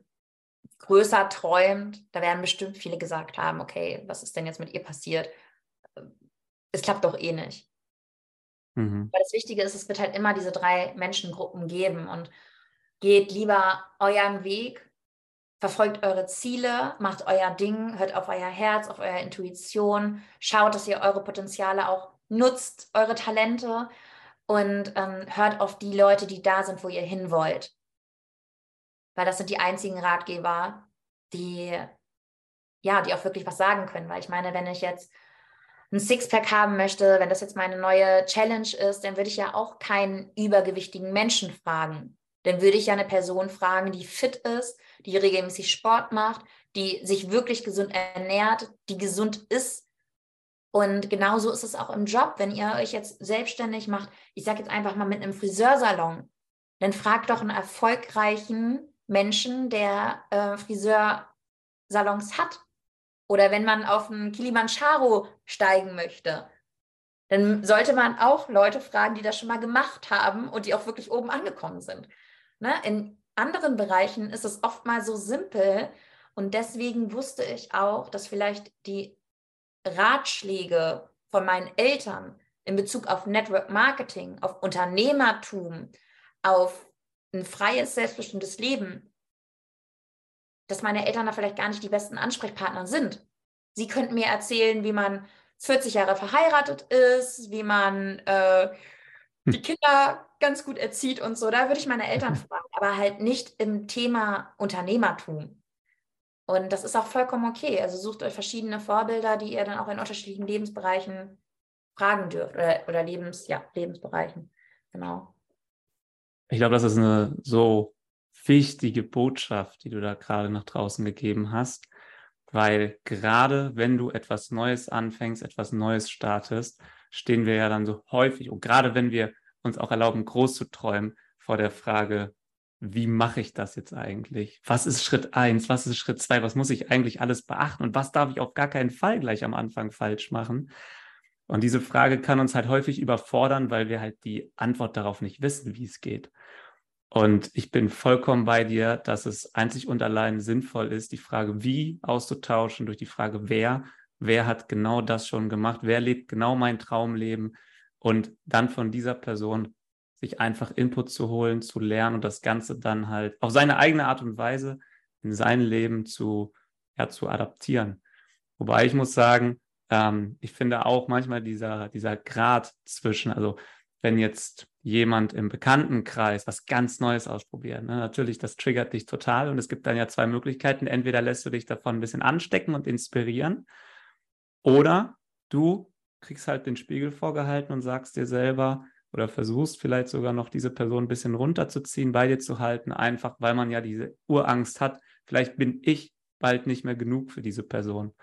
S2: größer träumt, da werden bestimmt viele gesagt haben, okay, was ist denn jetzt mit ihr passiert? Es klappt doch eh nicht. Mhm. Weil das Wichtige ist, es wird halt immer diese drei Menschengruppen geben und geht lieber euren Weg, verfolgt eure Ziele, macht euer Ding, hört auf euer Herz, auf eure Intuition, schaut, dass ihr eure Potenziale auch nutzt, eure Talente und ähm, hört auf die Leute, die da sind, wo ihr hin wollt. Weil das sind die einzigen Ratgeber, die ja, die auch wirklich was sagen können. Weil ich meine, wenn ich jetzt ein Sixpack haben möchte, wenn das jetzt meine neue Challenge ist, dann würde ich ja auch keinen übergewichtigen Menschen fragen. Dann würde ich ja eine Person fragen, die fit ist, die regelmäßig Sport macht, die sich wirklich gesund ernährt, die gesund ist. Und genauso ist es auch im Job, wenn ihr euch jetzt selbstständig macht, ich sage jetzt einfach mal mit einem Friseursalon, dann fragt doch einen erfolgreichen Menschen, der äh, Friseursalons hat oder wenn man auf einen Kilimanjaro steigen möchte, dann sollte man auch Leute fragen, die das schon mal gemacht haben und die auch wirklich oben angekommen sind. Ne? In anderen Bereichen ist es oft mal so simpel und deswegen wusste ich auch, dass vielleicht die Ratschläge von meinen Eltern in Bezug auf Network Marketing, auf Unternehmertum, auf ein freies, selbstbestimmtes Leben dass meine Eltern da vielleicht gar nicht die besten Ansprechpartner sind. Sie könnten mir erzählen, wie man 40 Jahre verheiratet ist, wie man äh, die hm. Kinder ganz gut erzieht und so. Da würde ich meine Eltern [LAUGHS] fragen, aber halt nicht im Thema Unternehmertum. Und das ist auch vollkommen okay. Also sucht euch verschiedene Vorbilder, die ihr dann auch in unterschiedlichen Lebensbereichen fragen dürft oder, oder Lebens, ja, Lebensbereichen. Genau.
S1: Ich glaube, das ist eine so wichtige Botschaft, die du da gerade nach draußen gegeben hast, weil gerade wenn du etwas Neues anfängst, etwas Neues startest, stehen wir ja dann so häufig und gerade wenn wir uns auch erlauben, groß zu träumen, vor der Frage, wie mache ich das jetzt eigentlich? Was ist Schritt eins? Was ist Schritt zwei? Was muss ich eigentlich alles beachten? Und was darf ich auf gar keinen Fall gleich am Anfang falsch machen? Und diese Frage kann uns halt häufig überfordern, weil wir halt die Antwort darauf nicht wissen, wie es geht. Und ich bin vollkommen bei dir, dass es einzig und allein sinnvoll ist, die Frage wie auszutauschen durch die Frage wer. Wer hat genau das schon gemacht? Wer lebt genau mein Traumleben? Und dann von dieser Person sich einfach Input zu holen, zu lernen und das Ganze dann halt auf seine eigene Art und Weise in sein Leben zu, ja, zu adaptieren. Wobei ich muss sagen, ähm, ich finde auch manchmal dieser, dieser Grad zwischen, also wenn jetzt jemand im Bekanntenkreis was ganz Neues ausprobiert. Ne? Natürlich, das triggert dich total und es gibt dann ja zwei Möglichkeiten. Entweder lässt du dich davon ein bisschen anstecken und inspirieren oder du kriegst halt den Spiegel vorgehalten und sagst dir selber oder versuchst vielleicht sogar noch diese Person ein bisschen runterzuziehen, bei dir zu halten, einfach weil man ja diese Urangst hat, vielleicht bin ich bald nicht mehr genug für diese Person.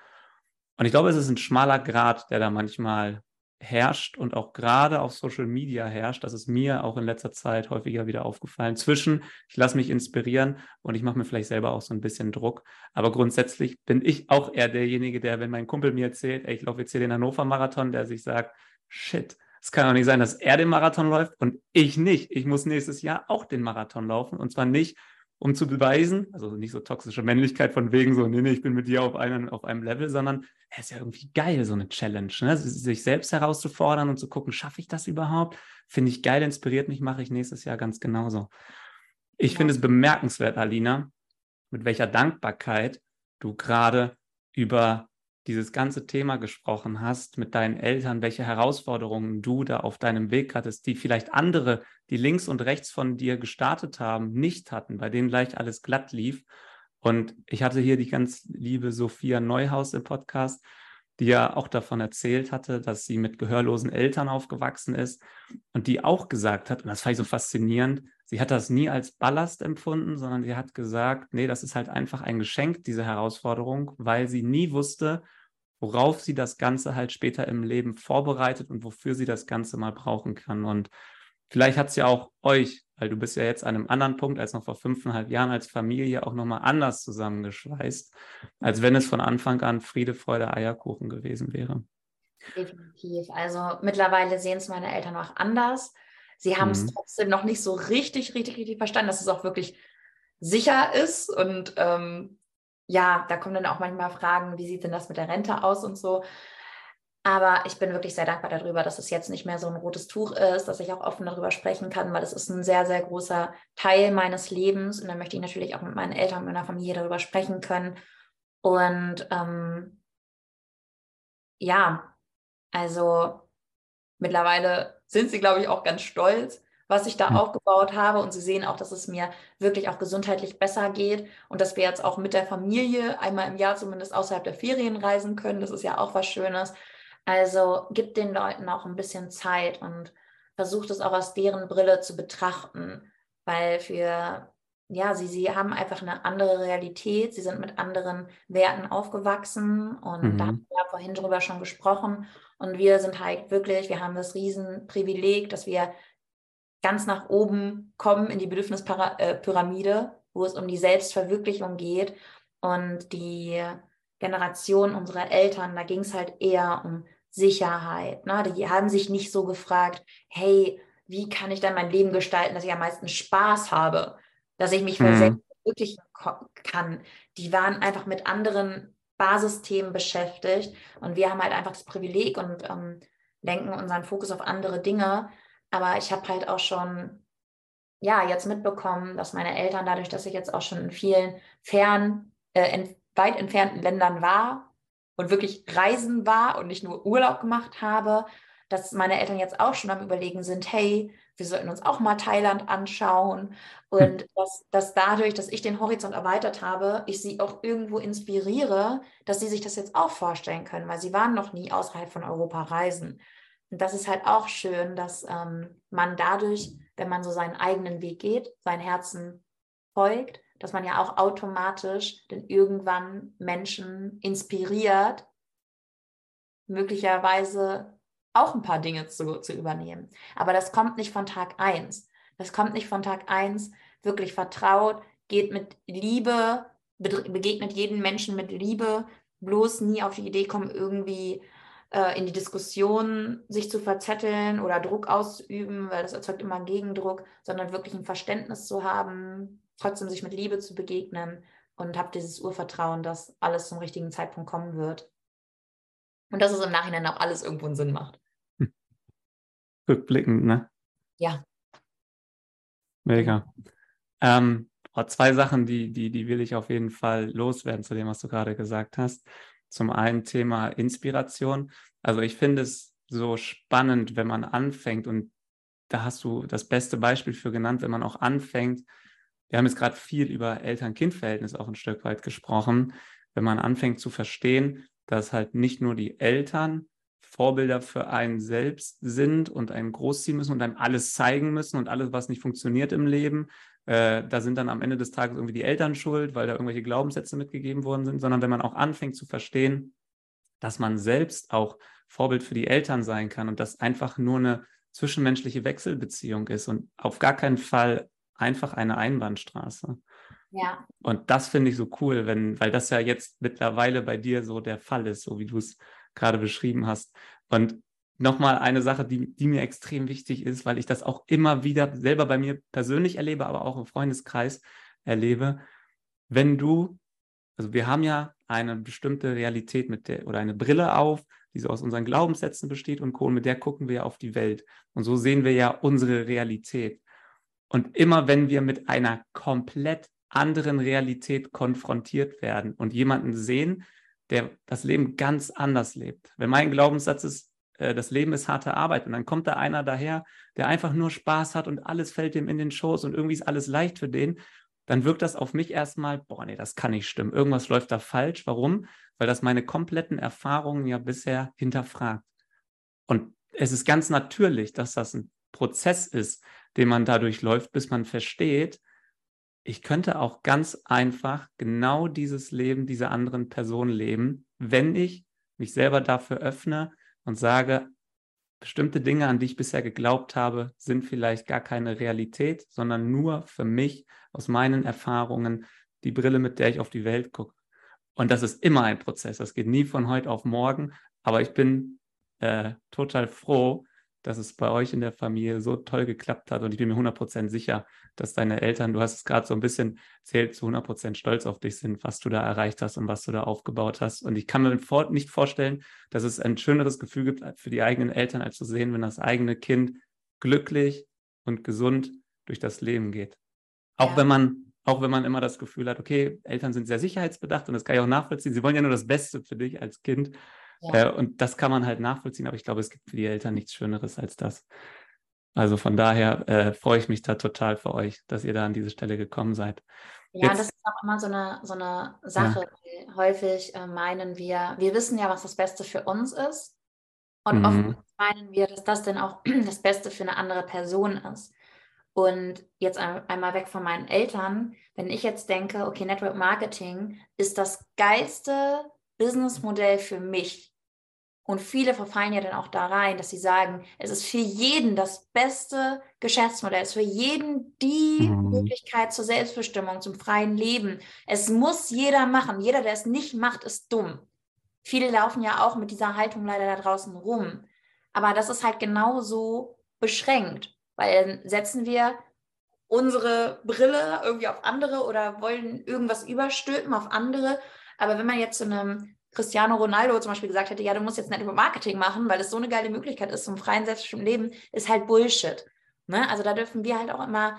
S1: Und ich glaube, es ist ein schmaler Grad, der da manchmal herrscht und auch gerade auf Social Media herrscht, das ist mir auch in letzter Zeit häufiger wieder aufgefallen, zwischen ich lasse mich inspirieren und ich mache mir vielleicht selber auch so ein bisschen Druck. Aber grundsätzlich bin ich auch eher derjenige, der, wenn mein Kumpel mir erzählt, ey, ich laufe jetzt hier den Hannover-Marathon, der sich sagt, shit, es kann doch nicht sein, dass er den Marathon läuft und ich nicht. Ich muss nächstes Jahr auch den Marathon laufen und zwar nicht, um zu beweisen, also nicht so toxische Männlichkeit von wegen so, nee, nee, ich bin mit dir auf einem, auf einem Level, sondern es ist ja irgendwie geil, so eine Challenge, ne? sich selbst herauszufordern und zu gucken, schaffe ich das überhaupt? Finde ich geil, inspiriert mich, mache ich nächstes Jahr ganz genauso. Ich ja. finde es bemerkenswert, Alina, mit welcher Dankbarkeit du gerade über dieses ganze Thema gesprochen hast mit deinen Eltern, welche Herausforderungen du da auf deinem Weg hattest, die vielleicht andere, die links und rechts von dir gestartet haben, nicht hatten, bei denen gleich alles glatt lief. Und ich hatte hier die ganz liebe Sophia Neuhaus im Podcast, die ja auch davon erzählt hatte, dass sie mit gehörlosen Eltern aufgewachsen ist und die auch gesagt hat, und das fand ich so faszinierend, sie hat das nie als Ballast empfunden, sondern sie hat gesagt, nee, das ist halt einfach ein Geschenk, diese Herausforderung, weil sie nie wusste, worauf sie das Ganze halt später im Leben vorbereitet und wofür sie das Ganze mal brauchen kann. Und vielleicht hat es ja auch euch, weil du bist ja jetzt an einem anderen Punkt als noch vor fünfeinhalb Jahren als Familie auch nochmal anders zusammengeschweißt, als wenn es von Anfang an Friede, Freude, Eierkuchen gewesen wäre.
S2: Definitiv. Also mittlerweile sehen es meine Eltern auch anders. sie haben es mhm. trotzdem noch nicht so richtig, richtig, richtig verstanden, dass es auch wirklich sicher ist. Und ähm, ja, da kommen dann auch manchmal Fragen, wie sieht denn das mit der Rente aus und so. Aber ich bin wirklich sehr dankbar darüber, dass es jetzt nicht mehr so ein rotes Tuch ist, dass ich auch offen darüber sprechen kann, weil es ist ein sehr, sehr großer Teil meines Lebens. Und da möchte ich natürlich auch mit meinen Eltern, meiner Familie darüber sprechen können. Und ähm, ja, also mittlerweile sind sie, glaube ich, auch ganz stolz, was ich da mhm. aufgebaut habe. Und sie sehen auch, dass es mir wirklich auch gesundheitlich besser geht und dass wir jetzt auch mit der Familie einmal im Jahr zumindest außerhalb der Ferien reisen können. Das ist ja auch was Schönes. Also gibt den Leuten auch ein bisschen Zeit und versucht es auch aus deren Brille zu betrachten, weil für, ja, sie, sie haben einfach eine andere Realität, sie sind mit anderen Werten aufgewachsen und mhm. da haben wir ja vorhin drüber schon gesprochen und wir sind halt wirklich, wir haben das Riesenprivileg, dass wir ganz nach oben kommen in die Bedürfnispyramide, äh, wo es um die Selbstverwirklichung geht und die Generation unserer Eltern, da ging es halt eher um Sicherheit. Ne? Die haben sich nicht so gefragt, hey, wie kann ich dann mein Leben gestalten, dass ich am meisten Spaß habe, dass ich mich mhm. verwirklichen kann. Die waren einfach mit anderen Basisthemen beschäftigt und wir haben halt einfach das Privileg und ähm, lenken unseren Fokus auf andere Dinge. Aber ich habe halt auch schon, ja, jetzt mitbekommen, dass meine Eltern dadurch, dass ich jetzt auch schon in vielen fern, äh, weit entfernten Ländern war, und wirklich reisen war und nicht nur Urlaub gemacht habe, dass meine Eltern jetzt auch schon am Überlegen sind, hey, wir sollten uns auch mal Thailand anschauen. Und hm. dass, dass dadurch, dass ich den Horizont erweitert habe, ich sie auch irgendwo inspiriere, dass sie sich das jetzt auch vorstellen können, weil sie waren noch nie außerhalb von Europa reisen. Und das ist halt auch schön, dass ähm, man dadurch, wenn man so seinen eigenen Weg geht, sein Herzen folgt, dass man ja auch automatisch dann irgendwann Menschen inspiriert, möglicherweise auch ein paar Dinge zu, zu übernehmen. Aber das kommt nicht von Tag 1. Das kommt nicht von Tag 1, wirklich vertraut, geht mit Liebe, begegnet jeden Menschen mit Liebe, bloß nie auf die Idee kommen, irgendwie in die Diskussion sich zu verzetteln oder Druck auszuüben, weil das erzeugt immer Gegendruck, sondern wirklich ein Verständnis zu haben, trotzdem sich mit Liebe zu begegnen und habe dieses Urvertrauen, dass alles zum richtigen Zeitpunkt kommen wird. Und dass es im Nachhinein auch alles irgendwo einen Sinn macht. [LAUGHS]
S1: Rückblickend, ne?
S2: Ja.
S1: Mega. Ähm, oh, zwei Sachen, die, die, die will ich auf jeden Fall loswerden zu dem, was du gerade gesagt hast. Zum einen Thema Inspiration. Also ich finde es so spannend, wenn man anfängt und da hast du das beste Beispiel für genannt, wenn man auch anfängt, wir haben jetzt gerade viel über Eltern-Kind-Verhältnis auch ein Stück weit gesprochen. Wenn man anfängt zu verstehen, dass halt nicht nur die Eltern Vorbilder für einen selbst sind und einen großziehen müssen und einem alles zeigen müssen und alles, was nicht funktioniert im Leben, äh, da sind dann am Ende des Tages irgendwie die Eltern schuld, weil da irgendwelche Glaubenssätze mitgegeben worden sind, sondern wenn man auch anfängt zu verstehen, dass man selbst auch Vorbild für die Eltern sein kann und das einfach nur eine zwischenmenschliche Wechselbeziehung ist und auf gar keinen Fall einfach eine Einbahnstraße.
S2: Ja.
S1: Und das finde ich so cool, wenn, weil das ja jetzt mittlerweile bei dir so der Fall ist, so wie du es gerade beschrieben hast. Und nochmal eine Sache, die, die mir extrem wichtig ist, weil ich das auch immer wieder selber bei mir persönlich erlebe, aber auch im Freundeskreis erlebe. Wenn du, also wir haben ja eine bestimmte Realität mit der oder eine Brille auf, die so aus unseren Glaubenssätzen besteht und Co. mit der gucken wir ja auf die Welt. Und so sehen wir ja unsere Realität. Und immer wenn wir mit einer komplett anderen Realität konfrontiert werden und jemanden sehen, der das Leben ganz anders lebt. Wenn mein Glaubenssatz ist, äh, das Leben ist harte Arbeit und dann kommt da einer daher, der einfach nur Spaß hat und alles fällt ihm in den Schoß und irgendwie ist alles leicht für den, dann wirkt das auf mich erstmal, boah, nee, das kann nicht stimmen. Irgendwas läuft da falsch. Warum? Weil das meine kompletten Erfahrungen ja bisher hinterfragt. Und es ist ganz natürlich, dass das ein Prozess ist, den man dadurch läuft, bis man versteht, ich könnte auch ganz einfach genau dieses Leben dieser anderen Person leben, wenn ich mich selber dafür öffne und sage, bestimmte Dinge, an die ich bisher geglaubt habe, sind vielleicht gar keine Realität, sondern nur für mich aus meinen Erfahrungen die Brille, mit der ich auf die Welt gucke. Und das ist immer ein Prozess. Das geht nie von heute auf morgen. Aber ich bin äh, total froh, dass es bei euch in der Familie so toll geklappt hat. Und ich bin mir 100% sicher, dass deine Eltern, du hast es gerade so ein bisschen erzählt, zu 100% stolz auf dich sind, was du da erreicht hast und was du da aufgebaut hast. Und ich kann mir nicht vorstellen, dass es ein schöneres Gefühl gibt für die eigenen Eltern, als zu sehen, wenn das eigene Kind glücklich und gesund durch das Leben geht. Auch ja. wenn man auch wenn man immer das Gefühl hat, okay, Eltern sind sehr sicherheitsbedacht und das kann ich auch nachvollziehen. Sie wollen ja nur das Beste für dich als Kind. Ja. Äh, und das kann man halt nachvollziehen, aber ich glaube, es gibt für die Eltern nichts Schöneres als das. Also von daher äh, freue ich mich da total für euch, dass ihr da an diese Stelle gekommen seid.
S2: Ja, Jetzt, das ist auch immer so eine, so eine Sache. Ja. Häufig äh, meinen wir, wir wissen ja, was das Beste für uns ist. Und mhm. oft meinen wir, dass das dann auch [CLEARS THROAT] das Beste für eine andere Person ist. Und jetzt einmal weg von meinen Eltern, wenn ich jetzt denke, okay, Network Marketing ist das geilste Businessmodell für mich. Und viele verfallen ja dann auch da rein, dass sie sagen, es ist für jeden das beste Geschäftsmodell, es ist für jeden die mhm. Möglichkeit zur Selbstbestimmung, zum freien Leben. Es muss jeder machen. Jeder, der es nicht macht, ist dumm. Viele laufen ja auch mit dieser Haltung leider da draußen rum. Aber das ist halt genauso beschränkt. Weil dann setzen wir unsere Brille irgendwie auf andere oder wollen irgendwas überstülpen auf andere. Aber wenn man jetzt zu einem Cristiano Ronaldo zum Beispiel gesagt hätte, ja, du musst jetzt Network Marketing machen, weil es so eine geile Möglichkeit ist zum freien, selbstbestimmten Leben, ist halt Bullshit. Ne? Also da dürfen wir halt auch immer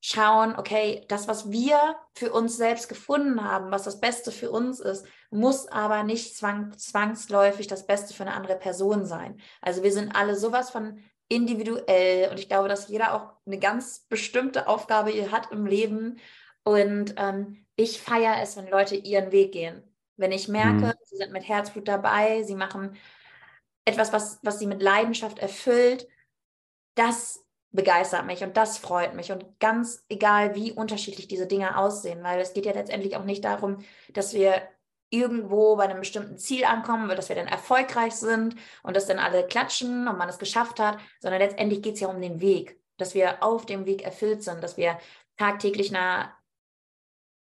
S2: schauen, okay, das, was wir für uns selbst gefunden haben, was das Beste für uns ist, muss aber nicht zwang, zwangsläufig das Beste für eine andere Person sein. Also wir sind alle sowas von individuell und ich glaube, dass jeder auch eine ganz bestimmte Aufgabe hat im Leben und ähm, ich feiere es, wenn Leute ihren Weg gehen. Wenn ich merke, mhm. sie sind mit Herzblut dabei, sie machen etwas, was, was sie mit Leidenschaft erfüllt, das begeistert mich und das freut mich. Und ganz egal, wie unterschiedlich diese Dinge aussehen, weil es geht ja letztendlich auch nicht darum, dass wir irgendwo bei einem bestimmten Ziel ankommen, dass wir dann erfolgreich sind und dass dann alle klatschen und man es geschafft hat, sondern letztendlich geht es ja um den Weg, dass wir auf dem Weg erfüllt sind, dass wir tagtäglich einer,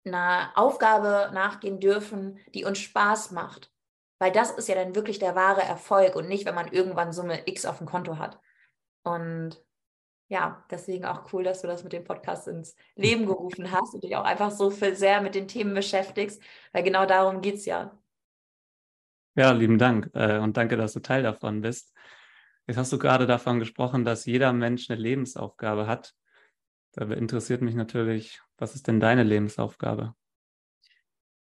S2: einer Aufgabe nachgehen dürfen, die uns Spaß macht. Weil das ist ja dann wirklich der wahre Erfolg und nicht, wenn man irgendwann Summe X auf dem Konto hat. Und ja, deswegen auch cool, dass du das mit dem Podcast ins Leben gerufen hast und dich auch einfach so viel sehr mit den Themen beschäftigst, weil genau darum geht es ja.
S1: Ja, lieben Dank äh, und danke, dass du Teil davon bist. Jetzt hast du gerade davon gesprochen, dass jeder Mensch eine Lebensaufgabe hat. Da interessiert mich natürlich, was ist denn deine Lebensaufgabe?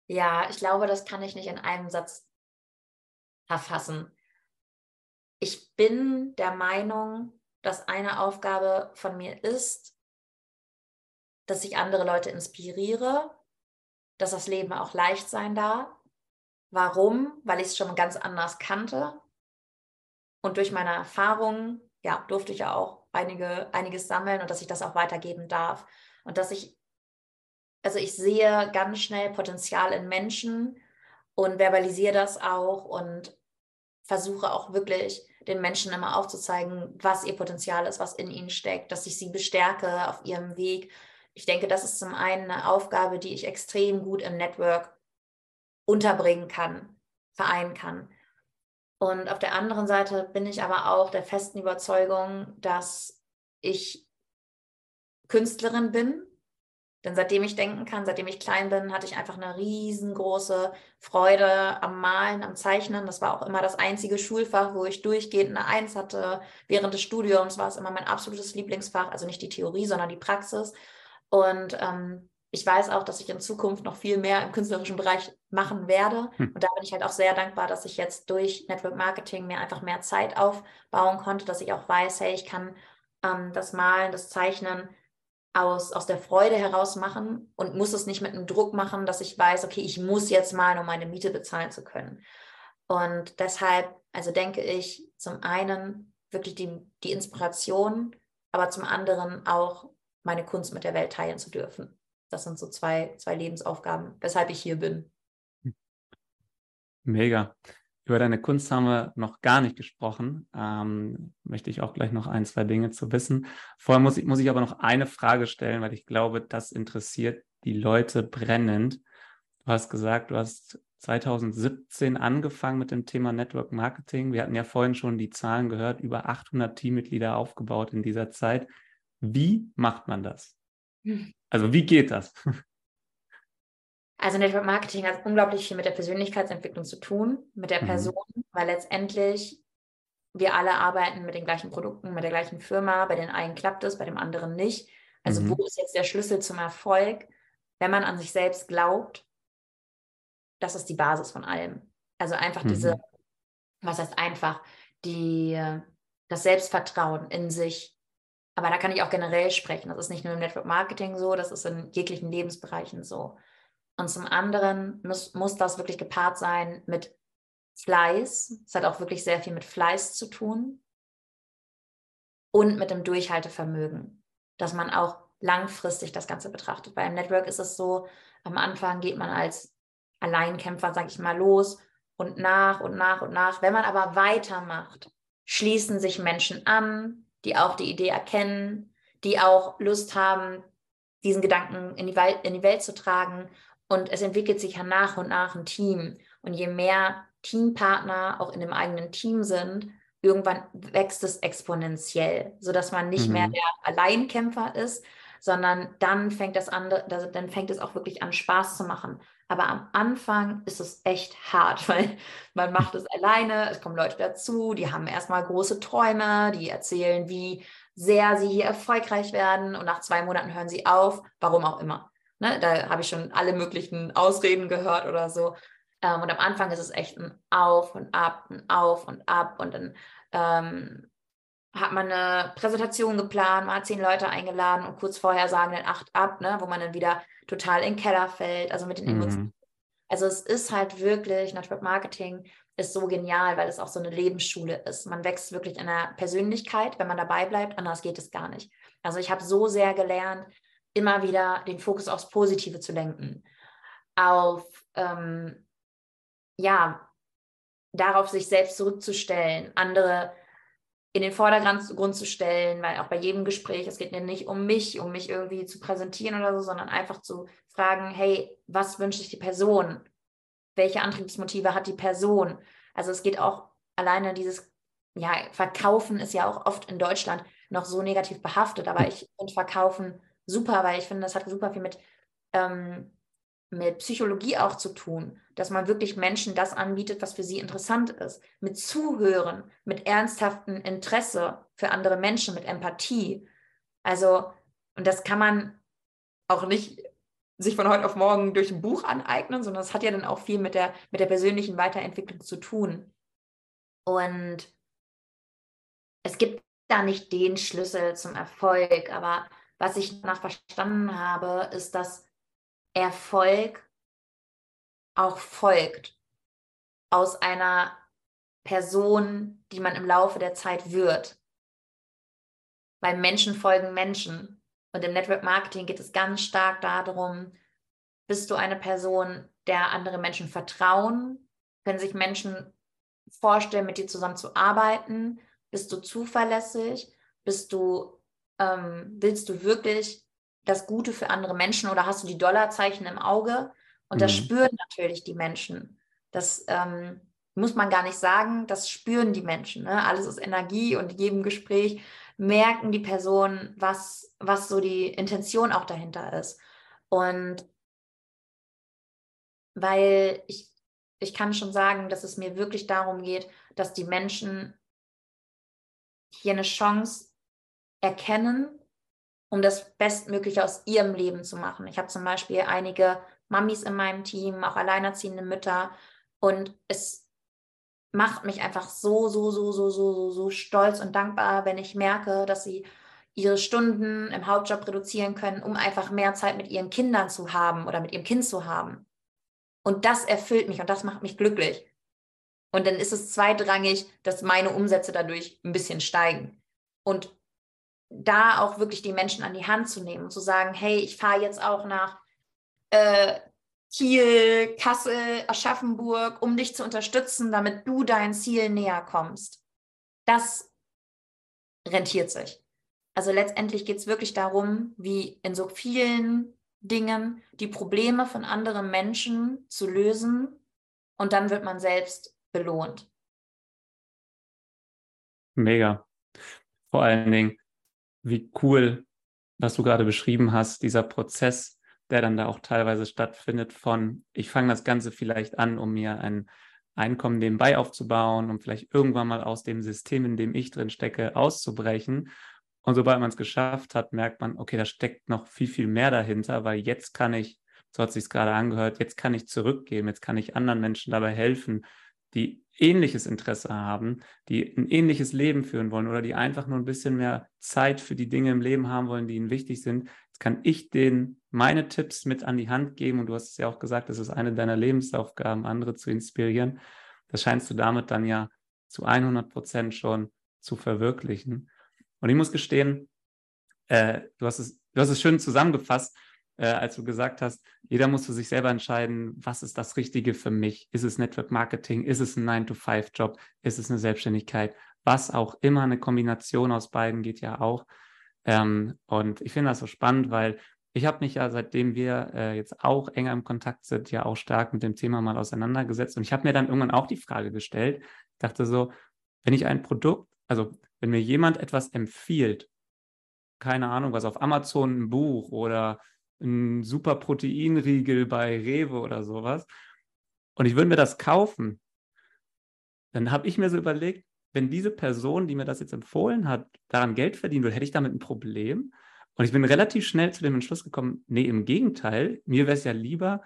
S2: Ja, ich glaube, das kann ich nicht in einem Satz erfassen. Ich bin der Meinung, dass eine Aufgabe von mir ist, dass ich andere Leute inspiriere, dass das Leben auch leicht sein darf. Warum? Weil ich es schon ganz anders kannte. Und durch meine Erfahrungen, ja, durfte ich ja auch einige, einiges sammeln und dass ich das auch weitergeben darf. Und dass ich, also ich sehe ganz schnell Potenzial in Menschen und verbalisiere das auch und versuche auch wirklich den Menschen immer aufzuzeigen, was ihr Potenzial ist, was in ihnen steckt, dass ich sie bestärke auf ihrem Weg. Ich denke, das ist zum einen eine Aufgabe, die ich extrem gut im Network unterbringen kann, vereinen kann. Und auf der anderen Seite bin ich aber auch der festen Überzeugung, dass ich Künstlerin bin denn seitdem ich denken kann, seitdem ich klein bin, hatte ich einfach eine riesengroße Freude am Malen, am Zeichnen. Das war auch immer das einzige Schulfach, wo ich durchgehend eine Eins hatte. Während des Studiums war es immer mein absolutes Lieblingsfach, also nicht die Theorie, sondern die Praxis. Und ähm, ich weiß auch, dass ich in Zukunft noch viel mehr im künstlerischen Bereich machen werde. Hm. Und da bin ich halt auch sehr dankbar, dass ich jetzt durch Network Marketing mir einfach mehr Zeit aufbauen konnte, dass ich auch weiß, hey, ich kann ähm, das Malen, das Zeichnen aus, aus der Freude heraus machen und muss es nicht mit einem Druck machen, dass ich weiß, okay, ich muss jetzt mal, um meine Miete bezahlen zu können. Und deshalb, also denke ich, zum einen wirklich die, die Inspiration, aber zum anderen auch meine Kunst mit der Welt teilen zu dürfen. Das sind so zwei, zwei Lebensaufgaben, weshalb ich hier bin.
S1: Mega. Über deine Kunst haben wir noch gar nicht gesprochen. Ähm, möchte ich auch gleich noch ein, zwei Dinge zu wissen. Vorher muss ich, muss ich aber noch eine Frage stellen, weil ich glaube, das interessiert die Leute brennend. Du hast gesagt, du hast 2017 angefangen mit dem Thema Network Marketing. Wir hatten ja vorhin schon die Zahlen gehört, über 800 Teammitglieder aufgebaut in dieser Zeit. Wie macht man das? Also wie geht das?
S2: Also Network Marketing hat unglaublich viel mit der Persönlichkeitsentwicklung zu tun, mit der mhm. Person, mhm. weil letztendlich wir alle arbeiten mit den gleichen Produkten, mit der gleichen Firma. Bei den einen klappt es, bei dem anderen nicht. Also mhm. wo ist jetzt der Schlüssel zum Erfolg? Wenn man an sich selbst glaubt, das ist die Basis von allem. Also einfach mhm. diese, was heißt einfach, die, das Selbstvertrauen in sich. Aber da kann ich auch generell sprechen. Das ist nicht nur im Network Marketing so, das ist in jeglichen Lebensbereichen so. Und zum anderen muss, muss das wirklich gepaart sein mit Fleiß. Es hat auch wirklich sehr viel mit Fleiß zu tun. Und mit dem Durchhaltevermögen, dass man auch langfristig das Ganze betrachtet. Bei einem Network ist es so, am Anfang geht man als Alleinkämpfer, sage ich mal, los und nach und nach und nach. Wenn man aber weitermacht, schließen sich Menschen an, die auch die Idee erkennen, die auch Lust haben, diesen Gedanken in die, Welt, in die Welt zu tragen. Und es entwickelt sich ja nach und nach ein Team. Und je mehr Teampartner auch in dem eigenen Team sind, irgendwann wächst es exponentiell, sodass man nicht mhm. mehr der Alleinkämpfer ist, sondern dann fängt das an, dann fängt es auch wirklich an, Spaß zu machen. Aber am Anfang ist es echt hart, [LAUGHS] weil man macht es alleine, es kommen Leute dazu, die haben erstmal große Träume, die erzählen, wie sehr sie hier erfolgreich werden und nach zwei Monaten hören sie auf, warum auch immer. Ne, da habe ich schon alle möglichen Ausreden gehört oder so. Ähm, und am Anfang ist es echt ein Auf und Ab, ein Auf und Ab. Und dann ähm, hat man eine Präsentation geplant, man hat zehn Leute eingeladen und kurz vorher sagen dann acht ab, ne, wo man dann wieder total in den Keller fällt, also mit den Emotionen. Mhm. Also es ist halt wirklich, Network Marketing ist so genial, weil es auch so eine Lebensschule ist. Man wächst wirklich in der Persönlichkeit, wenn man dabei bleibt, anders geht es gar nicht. Also ich habe so sehr gelernt, immer wieder den Fokus aufs Positive zu lenken, auf ähm, ja, darauf sich selbst zurückzustellen, andere in den Vordergrund zu stellen, weil auch bei jedem Gespräch, es geht mir nicht um mich, um mich irgendwie zu präsentieren oder so, sondern einfach zu fragen, hey, was wünscht sich die Person? Welche Antriebsmotive hat die Person? Also es geht auch alleine dieses, ja, Verkaufen ist ja auch oft in Deutschland noch so negativ behaftet, aber ich finde Verkaufen super, weil ich finde, das hat super viel mit ähm, mit Psychologie auch zu tun, dass man wirklich Menschen das anbietet, was für sie interessant ist, mit Zuhören, mit ernsthaftem Interesse für andere Menschen, mit Empathie. Also, und das kann man auch nicht sich von heute auf morgen durch ein Buch aneignen, sondern es hat ja dann auch viel mit der, mit der persönlichen Weiterentwicklung zu tun. Und es gibt da nicht den Schlüssel zum Erfolg, aber was ich danach verstanden habe, ist, dass Erfolg auch folgt aus einer Person, die man im Laufe der Zeit wird. Weil Menschen folgen Menschen. Und im Network Marketing geht es ganz stark darum, bist du eine Person, der andere Menschen vertrauen? Können sich Menschen vorstellen, mit dir zusammen zu arbeiten? Bist du zuverlässig? Bist du, ähm, willst du wirklich das Gute für andere Menschen oder hast du die Dollarzeichen im Auge? Und das mhm. spüren natürlich die Menschen. Das ähm, muss man gar nicht sagen, das spüren die Menschen. Ne? Alles ist Energie und in jedem Gespräch merken die Personen, was, was so die Intention auch dahinter ist. Und weil ich, ich kann schon sagen, dass es mir wirklich darum geht, dass die Menschen hier eine Chance erkennen um das Bestmögliche aus ihrem Leben zu machen. Ich habe zum Beispiel einige Mamis in meinem Team, auch alleinerziehende Mütter und es macht mich einfach so, so, so, so, so, so, so stolz und dankbar, wenn ich merke, dass sie ihre Stunden im Hauptjob reduzieren können, um einfach mehr Zeit mit ihren Kindern zu haben oder mit ihrem Kind zu haben. Und das erfüllt mich und das macht mich glücklich. Und dann ist es zweitrangig, dass meine Umsätze dadurch ein bisschen steigen. Und da auch wirklich die Menschen an die Hand zu nehmen und zu sagen, hey, ich fahre jetzt auch nach äh, Kiel, Kassel, Aschaffenburg, um dich zu unterstützen, damit du dein Ziel näher kommst. Das rentiert sich. Also letztendlich geht es wirklich darum, wie in so vielen Dingen die Probleme von anderen Menschen zu lösen und dann wird man selbst belohnt.
S1: Mega. Vor allen Dingen, wie cool, was du gerade beschrieben hast, dieser Prozess, der dann da auch teilweise stattfindet von, ich fange das Ganze vielleicht an, um mir ein Einkommen nebenbei aufzubauen, um vielleicht irgendwann mal aus dem System, in dem ich drin stecke, auszubrechen. Und sobald man es geschafft hat, merkt man, okay, da steckt noch viel, viel mehr dahinter, weil jetzt kann ich, so hat es sich gerade angehört, jetzt kann ich zurückgeben, jetzt kann ich anderen Menschen dabei helfen, die ähnliches Interesse haben, die ein ähnliches Leben führen wollen oder die einfach nur ein bisschen mehr Zeit für die Dinge im Leben haben wollen, die ihnen wichtig sind. Jetzt kann ich denen meine Tipps mit an die Hand geben und du hast es ja auch gesagt, das ist eine deiner Lebensaufgaben, andere zu inspirieren. Das scheinst du damit dann ja zu 100 Prozent schon zu verwirklichen. Und ich muss gestehen, äh, du, hast es, du hast es schön zusammengefasst äh, als du gesagt hast, jeder muss für sich selber entscheiden, was ist das Richtige für mich? Ist es Network Marketing? Ist es ein 9-to-5-Job? Ist es eine Selbstständigkeit? Was auch immer, eine Kombination aus beiden geht ja auch. Ähm, und ich finde das so spannend, weil ich habe mich ja, seitdem wir äh, jetzt auch enger im Kontakt sind, ja auch stark mit dem Thema mal auseinandergesetzt. Und ich habe mir dann irgendwann auch die Frage gestellt, dachte so, wenn ich ein Produkt, also wenn mir jemand etwas empfiehlt, keine Ahnung, was auf Amazon ein Buch oder ein super Proteinriegel bei Rewe oder sowas und ich würde mir das kaufen, dann habe ich mir so überlegt, wenn diese Person, die mir das jetzt empfohlen hat, daran Geld verdienen würde, hätte ich damit ein Problem. Und ich bin relativ schnell zu dem Entschluss gekommen, nee, im Gegenteil, mir wäre es ja lieber,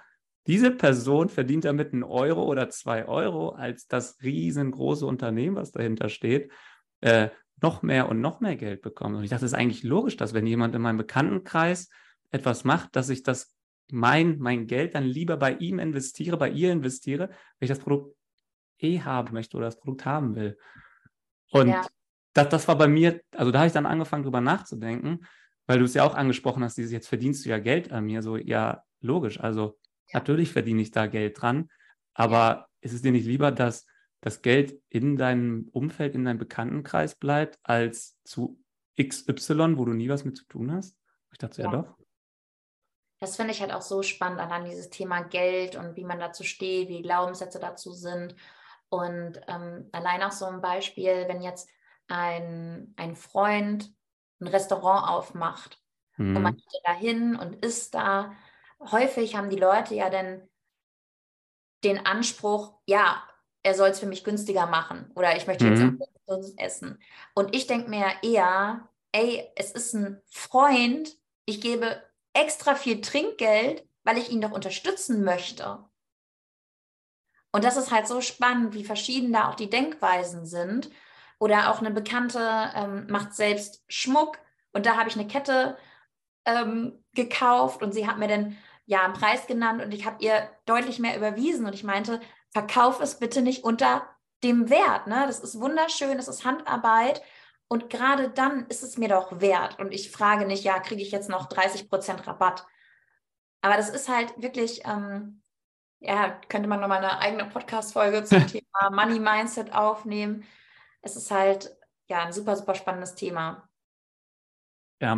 S1: diese Person verdient damit einen Euro oder zwei Euro, als das riesengroße Unternehmen, was dahinter steht, äh, noch mehr und noch mehr Geld bekommt. Und ich dachte, es ist eigentlich logisch, dass wenn jemand in meinem Bekanntenkreis etwas macht, dass ich das mein, mein Geld dann lieber bei ihm investiere, bei ihr investiere, weil ich das Produkt eh haben möchte oder das Produkt haben will. Und ja. das, das war bei mir, also da habe ich dann angefangen, drüber nachzudenken, weil du es ja auch angesprochen hast, dieses, jetzt verdienst du ja Geld an mir, so, ja, logisch, also ja. natürlich verdiene ich da Geld dran, aber ist es dir nicht lieber, dass das Geld in deinem Umfeld, in deinem Bekanntenkreis bleibt, als zu XY, wo du nie was mit zu tun hast? Ich dachte, ja, ja doch
S2: das finde ich halt auch so spannend an dieses Thema Geld und wie man dazu steht, wie Glaubenssätze dazu sind. Und ähm, allein auch so ein Beispiel, wenn jetzt ein, ein Freund ein Restaurant aufmacht mhm. und man geht da hin und isst da, häufig haben die Leute ja dann den Anspruch, ja, er soll es für mich günstiger machen oder ich möchte jetzt mhm. essen. Und ich denke mir eher, ey, es ist ein Freund, ich gebe extra viel Trinkgeld, weil ich ihn doch unterstützen möchte. Und das ist halt so spannend, wie verschieden da auch die Denkweisen sind. Oder auch eine Bekannte ähm, macht selbst Schmuck und da habe ich eine Kette ähm, gekauft und sie hat mir dann ja einen Preis genannt und ich habe ihr deutlich mehr überwiesen und ich meinte, verkauf es bitte nicht unter dem Wert. Ne? Das ist wunderschön, das ist Handarbeit und gerade dann ist es mir doch wert. Und ich frage nicht, ja, kriege ich jetzt noch 30 Prozent Rabatt? Aber das ist halt wirklich, ähm, ja, könnte man nochmal eine eigene Podcast-Folge [LAUGHS] zum Thema Money Mindset aufnehmen. Es ist halt, ja, ein super, super spannendes Thema.
S1: Ja,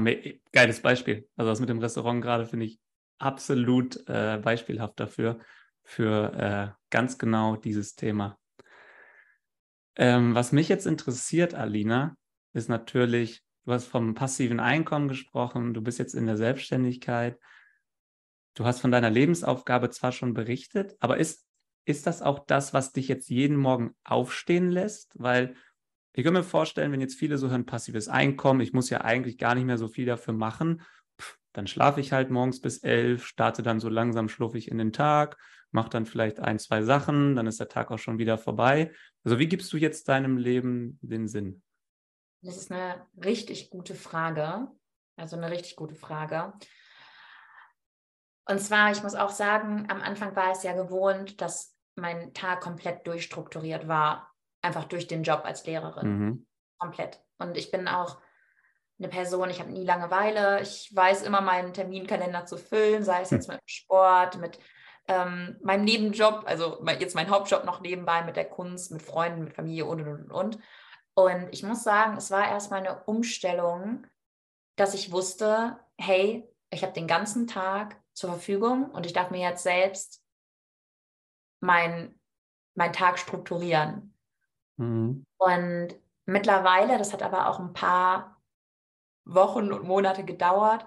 S1: geiles Beispiel. Also das mit dem Restaurant gerade finde ich absolut äh, beispielhaft dafür, für äh, ganz genau dieses Thema. Ähm, was mich jetzt interessiert, Alina, ist natürlich, du hast vom passiven Einkommen gesprochen, du bist jetzt in der Selbstständigkeit, du hast von deiner Lebensaufgabe zwar schon berichtet, aber ist, ist das auch das, was dich jetzt jeden Morgen aufstehen lässt? Weil ich kann mir vorstellen, wenn jetzt viele so hören, passives Einkommen, ich muss ja eigentlich gar nicht mehr so viel dafür machen, dann schlafe ich halt morgens bis elf, starte dann so langsam schluffig in den Tag, mache dann vielleicht ein, zwei Sachen, dann ist der Tag auch schon wieder vorbei. Also wie gibst du jetzt deinem Leben den Sinn?
S2: Das ist eine richtig gute Frage. Also eine richtig gute Frage. Und zwar, ich muss auch sagen, am Anfang war es ja gewohnt, dass mein Tag komplett durchstrukturiert war, einfach durch den Job als Lehrerin. Mhm. Komplett. Und ich bin auch eine Person, ich habe nie Langeweile. Ich weiß immer, meinen Terminkalender zu füllen, sei es jetzt mit Sport, mit ähm, meinem Nebenjob, also jetzt mein Hauptjob noch nebenbei, mit der Kunst, mit Freunden, mit Familie und, und, und, und. Und ich muss sagen, es war erstmal eine Umstellung, dass ich wusste, hey, ich habe den ganzen Tag zur Verfügung und ich darf mir jetzt selbst mein meinen Tag strukturieren. Mhm. Und mittlerweile, das hat aber auch ein paar Wochen und Monate gedauert,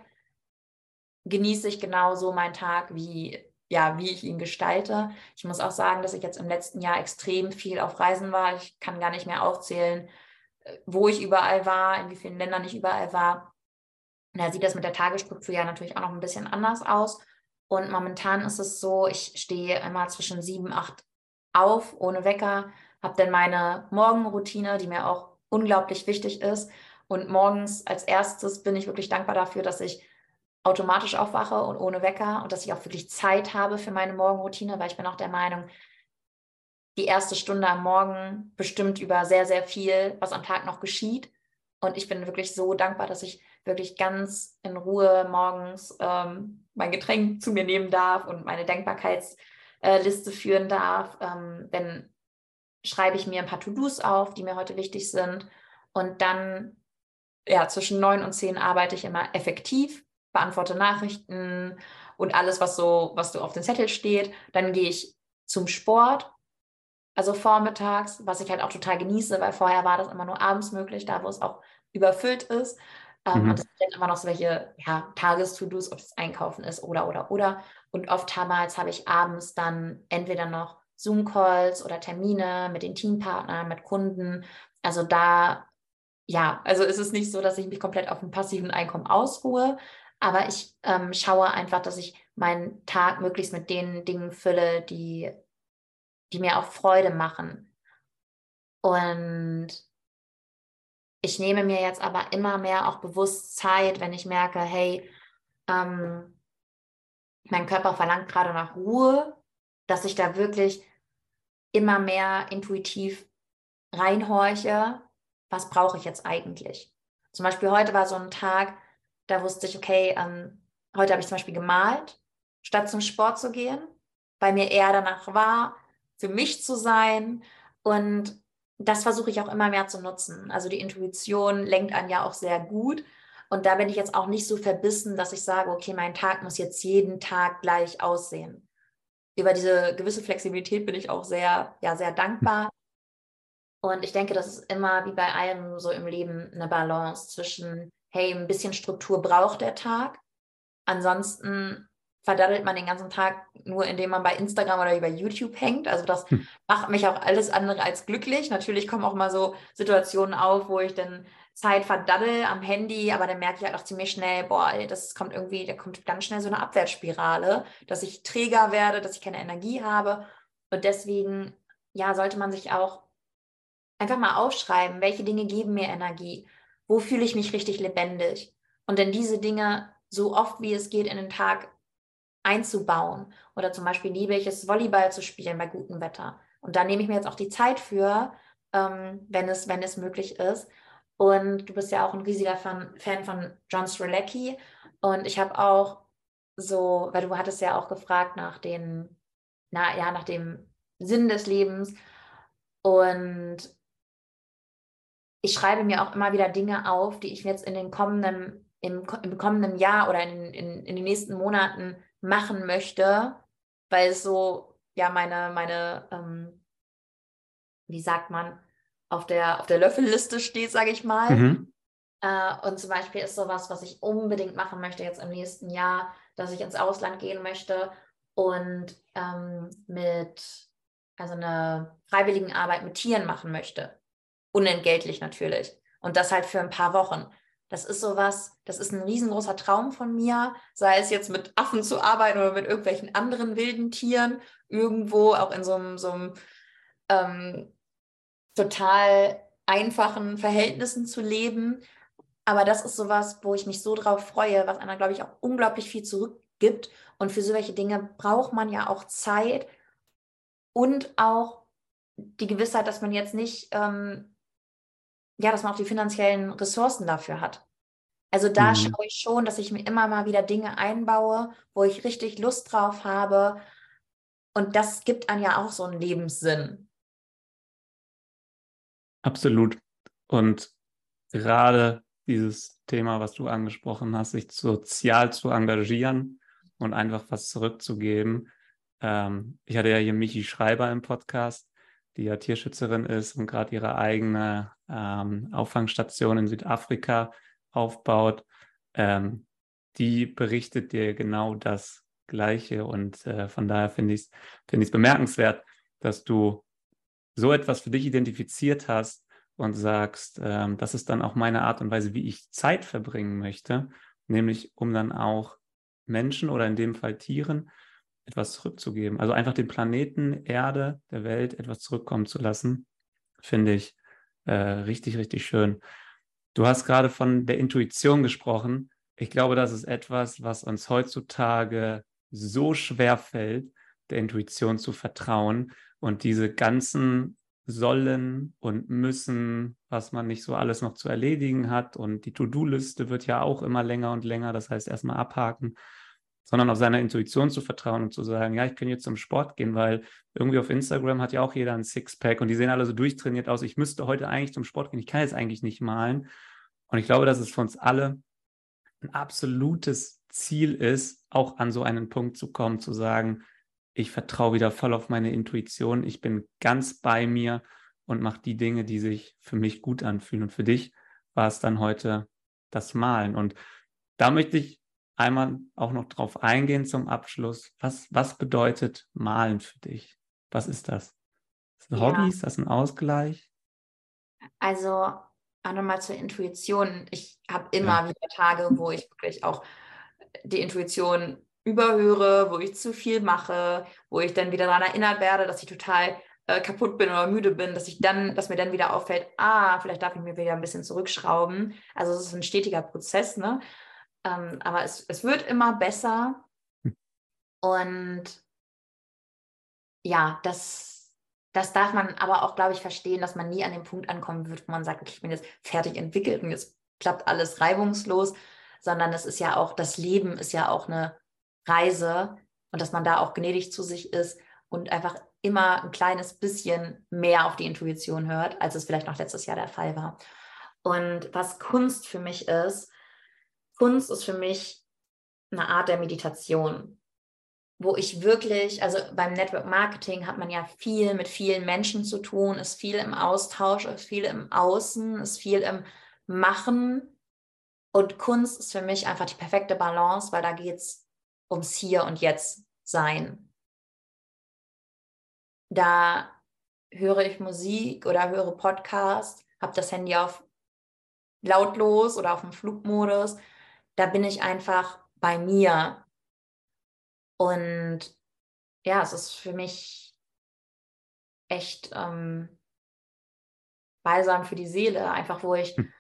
S2: genieße ich genauso meinen Tag, wie, ja, wie ich ihn gestalte. Ich muss auch sagen, dass ich jetzt im letzten Jahr extrem viel auf Reisen war. Ich kann gar nicht mehr aufzählen, äh, wo ich überall war, in wie vielen Ländern ich überall war. da sieht das mit der Tagesstruktur ja natürlich auch noch ein bisschen anders aus. Und momentan ist es so, ich stehe immer zwischen sieben, acht auf, ohne Wecker, habe dann meine Morgenroutine, die mir auch unglaublich wichtig ist. Und morgens als erstes bin ich wirklich dankbar dafür, dass ich automatisch aufwache und ohne Wecker und dass ich auch wirklich Zeit habe für meine Morgenroutine, weil ich bin auch der Meinung, die erste Stunde am Morgen bestimmt über sehr, sehr viel, was am Tag noch geschieht. Und ich bin wirklich so dankbar, dass ich wirklich ganz in Ruhe morgens ähm, mein Getränk zu mir nehmen darf und meine Denkbarkeitsliste führen darf. Ähm, dann schreibe ich mir ein paar To-Dos auf, die mir heute wichtig sind. Und dann, ja, zwischen neun und zehn arbeite ich immer effektiv, beantworte Nachrichten und alles, was so, was so auf dem Zettel steht. Dann gehe ich zum Sport, also vormittags, was ich halt auch total genieße, weil vorher war das immer nur abends möglich, da wo es auch überfüllt ist. Ähm, mhm. Und es sind immer noch so welche ja, Tages-To-Dos, ob es Einkaufen ist oder, oder, oder. Und oftmals habe ich abends dann entweder noch Zoom-Calls oder Termine mit den Teampartnern, mit Kunden. Also da, ja, also ist es nicht so, dass ich mich komplett auf dem passiven Einkommen ausruhe, aber ich ähm, schaue einfach, dass ich meinen Tag möglichst mit den Dingen fülle, die die mir auch Freude machen. Und ich nehme mir jetzt aber immer mehr auch bewusst Zeit, wenn ich merke, hey, ähm, mein Körper verlangt gerade nach Ruhe, dass ich da wirklich immer mehr intuitiv reinhorche, was brauche ich jetzt eigentlich. Zum Beispiel heute war so ein Tag, da wusste ich, okay, ähm, heute habe ich zum Beispiel gemalt, statt zum Sport zu gehen, weil mir eher danach war, für mich zu sein. Und das versuche ich auch immer mehr zu nutzen. Also die Intuition lenkt einen ja auch sehr gut. Und da bin ich jetzt auch nicht so verbissen, dass ich sage, okay, mein Tag muss jetzt jeden Tag gleich aussehen. Über diese gewisse Flexibilität bin ich auch sehr, ja, sehr dankbar. Und ich denke, das ist immer wie bei allem so im Leben eine Balance zwischen, hey, ein bisschen Struktur braucht der Tag. Ansonsten verdaddelt man den ganzen Tag nur, indem man bei Instagram oder über YouTube hängt. Also das hm. macht mich auch alles andere als glücklich. Natürlich kommen auch mal so Situationen auf, wo ich dann Zeit verdaddel am Handy, aber dann merke ich halt auch ziemlich schnell, boah, das kommt irgendwie, da kommt ganz schnell so eine Abwärtsspirale, dass ich träger werde, dass ich keine Energie habe. Und deswegen, ja, sollte man sich auch einfach mal aufschreiben, welche Dinge geben mir Energie, wo fühle ich mich richtig lebendig. Und dann diese Dinge so oft wie es geht in den Tag einzubauen. Oder zum Beispiel liebe ich es, Volleyball zu spielen bei gutem Wetter. Und da nehme ich mir jetzt auch die Zeit für, ähm, wenn, es, wenn es möglich ist. Und du bist ja auch ein riesiger Fan, Fan von John Strelecki. Und ich habe auch so, weil du hattest ja auch gefragt nach den, na ja, nach dem Sinn des Lebens. Und ich schreibe mir auch immer wieder Dinge auf, die ich jetzt in den kommenden, im, im kommenden Jahr oder in, in, in den nächsten Monaten machen möchte, weil es so, ja, meine, meine, ähm, wie sagt man, auf der, auf der Löffelliste steht, sage ich mal. Mhm. Äh, und zum Beispiel ist sowas, was ich unbedingt machen möchte jetzt im nächsten Jahr, dass ich ins Ausland gehen möchte und ähm, mit, also eine freiwilligen Arbeit mit Tieren machen möchte. Unentgeltlich natürlich. Und das halt für ein paar Wochen. Das ist sowas, das ist ein riesengroßer Traum von mir, sei es jetzt mit Affen zu arbeiten oder mit irgendwelchen anderen wilden Tieren, irgendwo auch in so einem, so einem ähm, total einfachen Verhältnissen zu leben. Aber das ist sowas, wo ich mich so drauf freue, was einer, glaube ich, auch unglaublich viel zurückgibt. Und für solche Dinge braucht man ja auch Zeit und auch die Gewissheit, dass man jetzt nicht ähm, ja, dass man auch die finanziellen Ressourcen dafür hat. Also da mhm. schaue ich schon, dass ich mir immer mal wieder Dinge einbaue, wo ich richtig Lust drauf habe. Und das gibt einem ja auch so einen Lebenssinn.
S1: Absolut. Und gerade dieses Thema, was du angesprochen hast, sich sozial zu engagieren und einfach was zurückzugeben. Ähm, ich hatte ja hier Michi Schreiber im Podcast die ja Tierschützerin ist und gerade ihre eigene ähm, Auffangstation in Südafrika aufbaut, ähm, die berichtet dir genau das Gleiche. Und äh, von daher finde ich es find bemerkenswert, dass du so etwas für dich identifiziert hast und sagst, ähm, das ist dann auch meine Art und Weise, wie ich Zeit verbringen möchte, nämlich um dann auch Menschen oder in dem Fall Tieren etwas zurückzugeben. Also einfach den Planeten Erde, der Welt etwas zurückkommen zu lassen, finde ich äh, richtig, richtig schön. Du hast gerade von der Intuition gesprochen. Ich glaube, das ist etwas, was uns heutzutage so schwer fällt, der Intuition zu vertrauen und diese ganzen sollen und müssen, was man nicht so alles noch zu erledigen hat. Und die To-Do-Liste wird ja auch immer länger und länger. Das heißt, erstmal abhaken sondern auf seiner Intuition zu vertrauen und zu sagen, ja, ich kann jetzt zum Sport gehen, weil irgendwie auf Instagram hat ja auch jeder ein Sixpack und die sehen alle so durchtrainiert aus. Ich müsste heute eigentlich zum Sport gehen. Ich kann jetzt eigentlich nicht malen. Und ich glaube, dass es für uns alle ein absolutes Ziel ist, auch an so einen Punkt zu kommen, zu sagen, ich vertraue wieder voll auf meine Intuition, ich bin ganz bei mir und mache die Dinge, die sich für mich gut anfühlen. Und für dich war es dann heute das Malen. Und da möchte ich einmal auch noch drauf eingehen zum Abschluss. Was, was bedeutet Malen für dich? Was ist das? Ist das ein ja. Hobby? Ist das ein Ausgleich?
S2: Also auch nochmal zur Intuition. Ich habe immer ja. wieder Tage, wo ich wirklich auch die Intuition überhöre, wo ich zu viel mache, wo ich dann wieder daran erinnert werde, dass ich total äh, kaputt bin oder müde bin, dass ich dann, dass mir dann wieder auffällt, ah, vielleicht darf ich mir wieder ein bisschen zurückschrauben. Also es ist ein stetiger Prozess, ne? Ähm, aber es, es wird immer besser. Hm. Und ja, das, das darf man aber auch, glaube ich, verstehen, dass man nie an den Punkt ankommen wird, wo man sagt, okay, ich bin jetzt fertig entwickelt und jetzt klappt alles reibungslos, sondern es ist ja auch, das Leben ist ja auch eine Reise und dass man da auch gnädig zu sich ist und einfach immer ein kleines bisschen mehr auf die Intuition hört, als es vielleicht noch letztes Jahr der Fall war. Und was Kunst für mich ist, Kunst ist für mich eine Art der Meditation, wo ich wirklich, also beim Network Marketing hat man ja viel mit vielen Menschen zu tun, ist viel im Austausch, ist viel im Außen, ist viel im Machen. Und Kunst ist für mich einfach die perfekte Balance, weil da geht es ums Hier und Jetzt sein. Da höre ich Musik oder höre Podcast, habe das Handy auf lautlos oder auf dem Flugmodus da bin ich einfach bei mir. Und ja, es ist für mich echt ähm, balsam für die Seele, einfach wo ich, hm.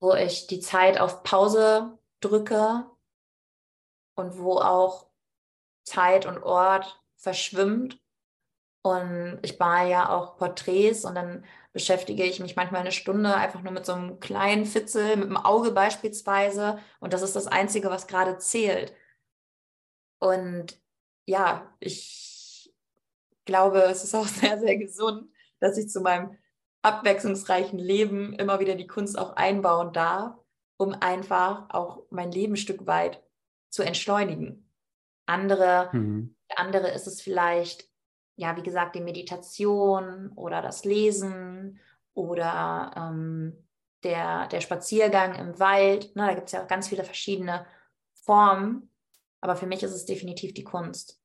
S2: wo ich die Zeit auf Pause drücke und wo auch Zeit und Ort verschwimmt. Und ich war ja auch Porträts und dann beschäftige ich mich manchmal eine Stunde einfach nur mit so einem kleinen Fitzel, mit dem Auge beispielsweise. Und das ist das Einzige, was gerade zählt. Und ja, ich glaube, es ist auch [LAUGHS] sehr, sehr gesund, dass ich zu meinem abwechslungsreichen Leben immer wieder die Kunst auch einbauen darf, um einfach auch mein Leben ein Stück weit zu entschleunigen. Andere, mhm. andere ist es vielleicht ja, wie gesagt, die Meditation oder das Lesen oder ähm, der, der Spaziergang im Wald. Ne, da gibt es ja ganz viele verschiedene Formen. Aber für mich ist es definitiv die Kunst.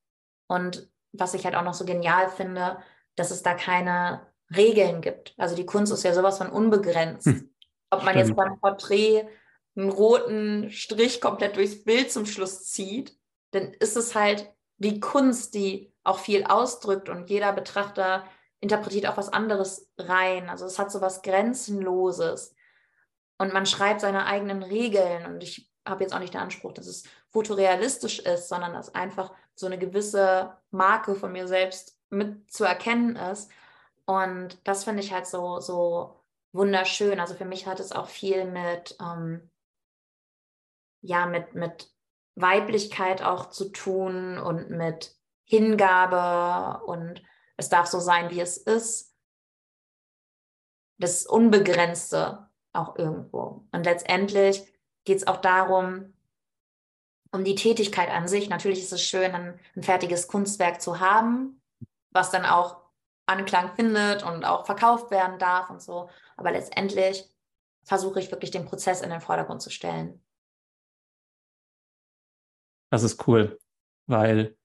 S2: Und was ich halt auch noch so genial finde, dass es da keine Regeln gibt. Also die Kunst ist ja sowas von unbegrenzt. Hm, Ob man stimmt. jetzt beim Porträt einen roten Strich komplett durchs Bild zum Schluss zieht, dann ist es halt die Kunst, die auch viel ausdrückt und jeder Betrachter interpretiert auch was anderes rein. Also es hat so was Grenzenloses und man schreibt seine eigenen Regeln und ich habe jetzt auch nicht den Anspruch, dass es fotorealistisch ist, sondern dass einfach so eine gewisse Marke von mir selbst mit zu erkennen ist. Und das finde ich halt so, so wunderschön. Also für mich hat es auch viel mit, ähm, ja, mit, mit Weiblichkeit auch zu tun und mit Hingabe und es darf so sein, wie es ist. Das Unbegrenzte auch irgendwo. Und letztendlich geht es auch darum, um die Tätigkeit an sich. Natürlich ist es schön, ein, ein fertiges Kunstwerk zu haben, was dann auch Anklang findet und auch verkauft werden darf und so. Aber letztendlich versuche ich wirklich den Prozess in den Vordergrund zu stellen.
S1: Das ist cool, weil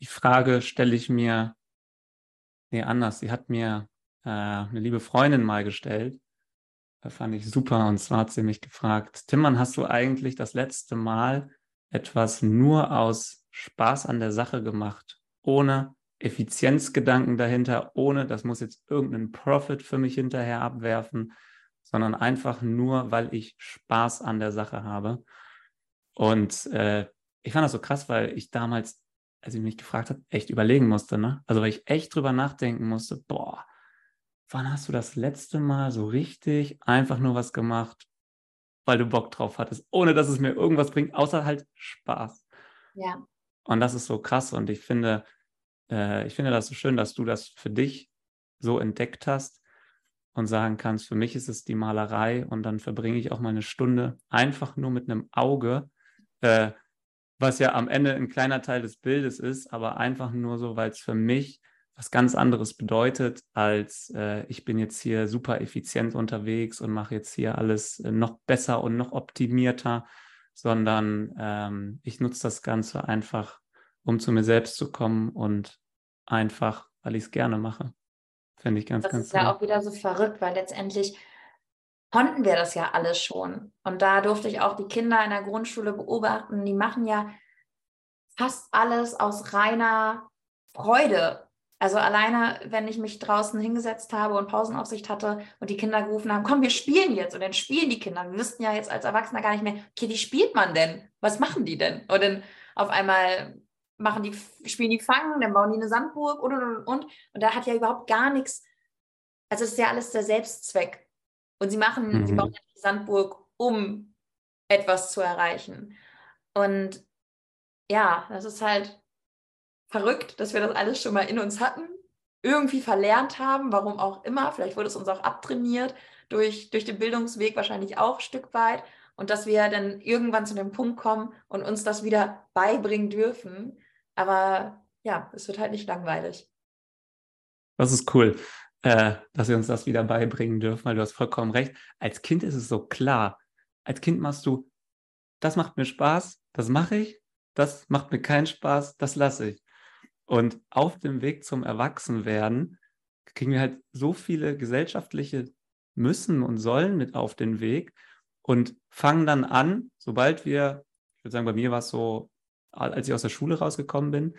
S1: die Frage stelle ich mir, nee, anders. Sie hat mir äh, eine liebe Freundin mal gestellt. Das fand ich super. Und zwar hat sie mich gefragt, Timmann, hast du eigentlich das letzte Mal etwas nur aus Spaß an der Sache gemacht, ohne Effizienzgedanken dahinter, ohne, das muss jetzt irgendeinen Profit für mich hinterher abwerfen, sondern einfach nur, weil ich Spaß an der Sache habe. Und äh, ich fand das so krass, weil ich damals, als ich mich gefragt habe, echt überlegen musste, ne? Also weil ich echt drüber nachdenken musste, boah, wann hast du das letzte Mal so richtig einfach nur was gemacht, weil du Bock drauf hattest, ohne dass es mir irgendwas bringt, außer halt Spaß.
S2: Ja.
S1: Und das ist so krass und ich finde, äh, ich finde das so schön, dass du das für dich so entdeckt hast und sagen kannst, für mich ist es die Malerei und dann verbringe ich auch mal eine Stunde einfach nur mit einem Auge, äh, was ja am Ende ein kleiner Teil des Bildes ist, aber einfach nur so, weil es für mich was ganz anderes bedeutet, als äh, ich bin jetzt hier super effizient unterwegs und mache jetzt hier alles äh, noch besser und noch optimierter, sondern ähm, ich nutze das Ganze einfach, um zu mir selbst zu kommen und einfach, weil ich es gerne mache. Finde ich ganz,
S2: das
S1: ganz
S2: Das ist ja auch wieder so verrückt, weil letztendlich konnten wir das ja alles schon. Und da durfte ich auch die Kinder in der Grundschule beobachten, die machen ja fast alles aus reiner Freude. Also alleine, wenn ich mich draußen hingesetzt habe und Pausenaufsicht hatte und die Kinder gerufen haben, komm, wir spielen jetzt. Und dann spielen die Kinder. Wir wüssten ja jetzt als Erwachsener gar nicht mehr, okay, wie spielt man denn? Was machen die denn? Und dann auf einmal machen die, spielen die Fangen, dann bauen die eine Sandburg und, und, und, und. Und da hat ja überhaupt gar nichts, also es ist ja alles der Selbstzweck. Und sie machen, mhm. sie bauen ja die Sandburg, um etwas zu erreichen. Und ja, das ist halt verrückt, dass wir das alles schon mal in uns hatten, irgendwie verlernt haben, warum auch immer. Vielleicht wurde es uns auch abtrainiert, durch, durch den Bildungsweg wahrscheinlich auch ein Stück weit. Und dass wir dann irgendwann zu dem Punkt kommen und uns das wieder beibringen dürfen. Aber ja, es wird halt nicht langweilig.
S1: Das ist cool, äh, dass wir uns das wieder beibringen dürfen, weil du hast vollkommen recht. Als Kind ist es so klar. Als Kind machst du, das macht mir Spaß, das mache ich, das macht mir keinen Spaß, das lasse ich. Und auf dem Weg zum Erwachsenwerden kriegen wir halt so viele gesellschaftliche Müssen und Sollen mit auf den Weg und fangen dann an, sobald wir, ich würde sagen, bei mir war es so, als ich aus der Schule rausgekommen bin,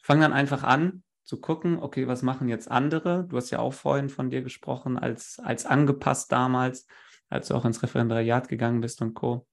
S1: fangen dann einfach an zu gucken, okay, was machen jetzt andere? Du hast ja auch vorhin von dir gesprochen, als, als angepasst damals, als du auch ins Referendariat gegangen bist und Co.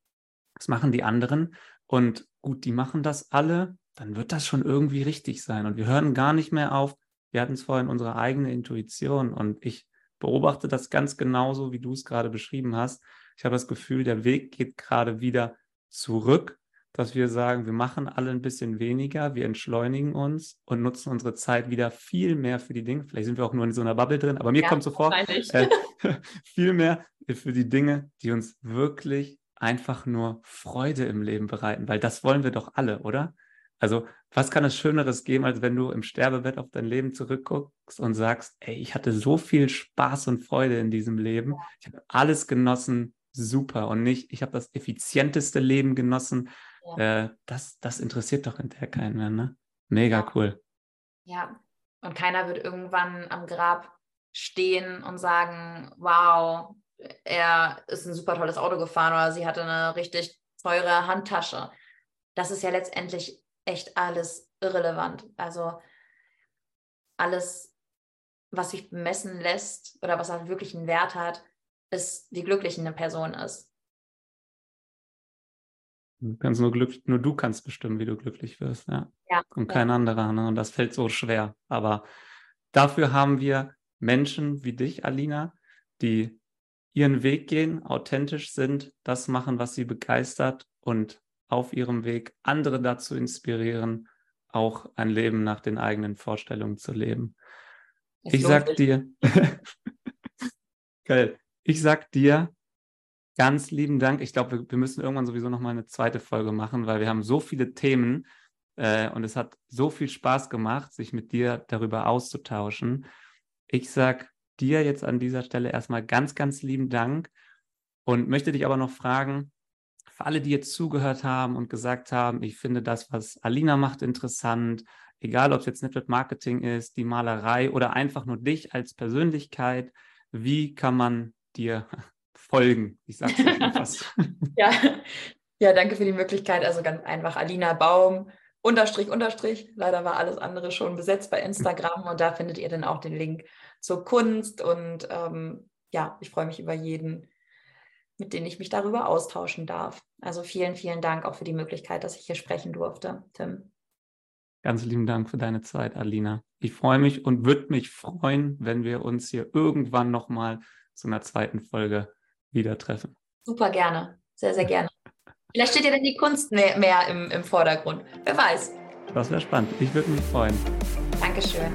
S1: Was machen die anderen? Und gut, die machen das alle, dann wird das schon irgendwie richtig sein. Und wir hören gar nicht mehr auf. Wir hatten es vorhin unsere eigene Intuition und ich beobachte das ganz genauso, wie du es gerade beschrieben hast. Ich habe das Gefühl, der Weg geht gerade wieder zurück, dass wir sagen, wir machen alle ein bisschen weniger, wir entschleunigen uns und nutzen unsere Zeit wieder viel mehr für die Dinge. Vielleicht sind wir auch nur in so einer Bubble drin, aber mir ja, kommt so vor, äh, [LAUGHS] viel mehr für die Dinge, die uns wirklich einfach nur Freude im Leben bereiten, weil das wollen wir doch alle, oder? Also, was kann es Schöneres geben, als wenn du im Sterbebett auf dein Leben zurückguckst und sagst, ey, ich hatte so viel Spaß und Freude in diesem Leben. Ich habe alles genossen, super. Und nicht, ich habe das effizienteste Leben genossen. Ja. Äh, das, das interessiert doch hinterher keinen mehr, ne? Mega
S2: ja.
S1: cool.
S2: Ja, und keiner wird irgendwann am Grab stehen und sagen, wow, er ist ein super tolles Auto gefahren oder sie hatte eine richtig teure Handtasche. Das ist ja letztendlich echt alles irrelevant. Also alles, was sich bemessen lässt oder was halt wirklich einen Wert hat, ist, wie glücklich eine Person ist.
S1: Du kannst nur, glück, nur du kannst bestimmen, wie du glücklich wirst, ja.
S2: ja
S1: Und kein ja. anderer. Ne? Und das fällt so schwer. Aber dafür haben wir Menschen wie dich, Alina, die ihren Weg gehen, authentisch sind, das machen, was sie begeistert und auf ihrem Weg andere dazu inspirieren, auch ein Leben nach den eigenen Vorstellungen zu leben. Es ich sag sich. dir, [LAUGHS] geil, ich sag dir ganz lieben Dank. Ich glaube, wir, wir, müssen irgendwann sowieso noch mal eine zweite Folge machen, weil wir haben so viele Themen äh, und es hat so viel Spaß gemacht, sich mit dir darüber auszutauschen. Ich sage dir jetzt an dieser Stelle erstmal ganz, ganz lieben Dank und möchte dich aber noch fragen, für alle, die jetzt zugehört haben und gesagt haben, ich finde das, was Alina macht, interessant, egal ob es jetzt Network Marketing ist, die Malerei oder einfach nur dich als Persönlichkeit, wie kann man dir folgen? Ich sage es schon fast. [LAUGHS]
S2: ja. ja, danke für die Möglichkeit. Also ganz einfach Alina Baum. Unterstrich, Unterstrich. Leider war alles andere schon besetzt bei Instagram und da findet ihr dann auch den Link zur Kunst. Und ähm, ja, ich freue mich über jeden, mit dem ich mich darüber austauschen darf. Also vielen, vielen Dank auch für die Möglichkeit, dass ich hier sprechen durfte, Tim.
S1: Ganz lieben Dank für deine Zeit, Alina. Ich freue mich und würde mich freuen, wenn wir uns hier irgendwann nochmal zu einer zweiten Folge wieder treffen.
S2: Super gerne, sehr, sehr gerne. Vielleicht steht ja dann die Kunst mehr, mehr im, im Vordergrund. Wer weiß.
S1: Das wäre spannend. Ich würde mich freuen.
S2: Dankeschön.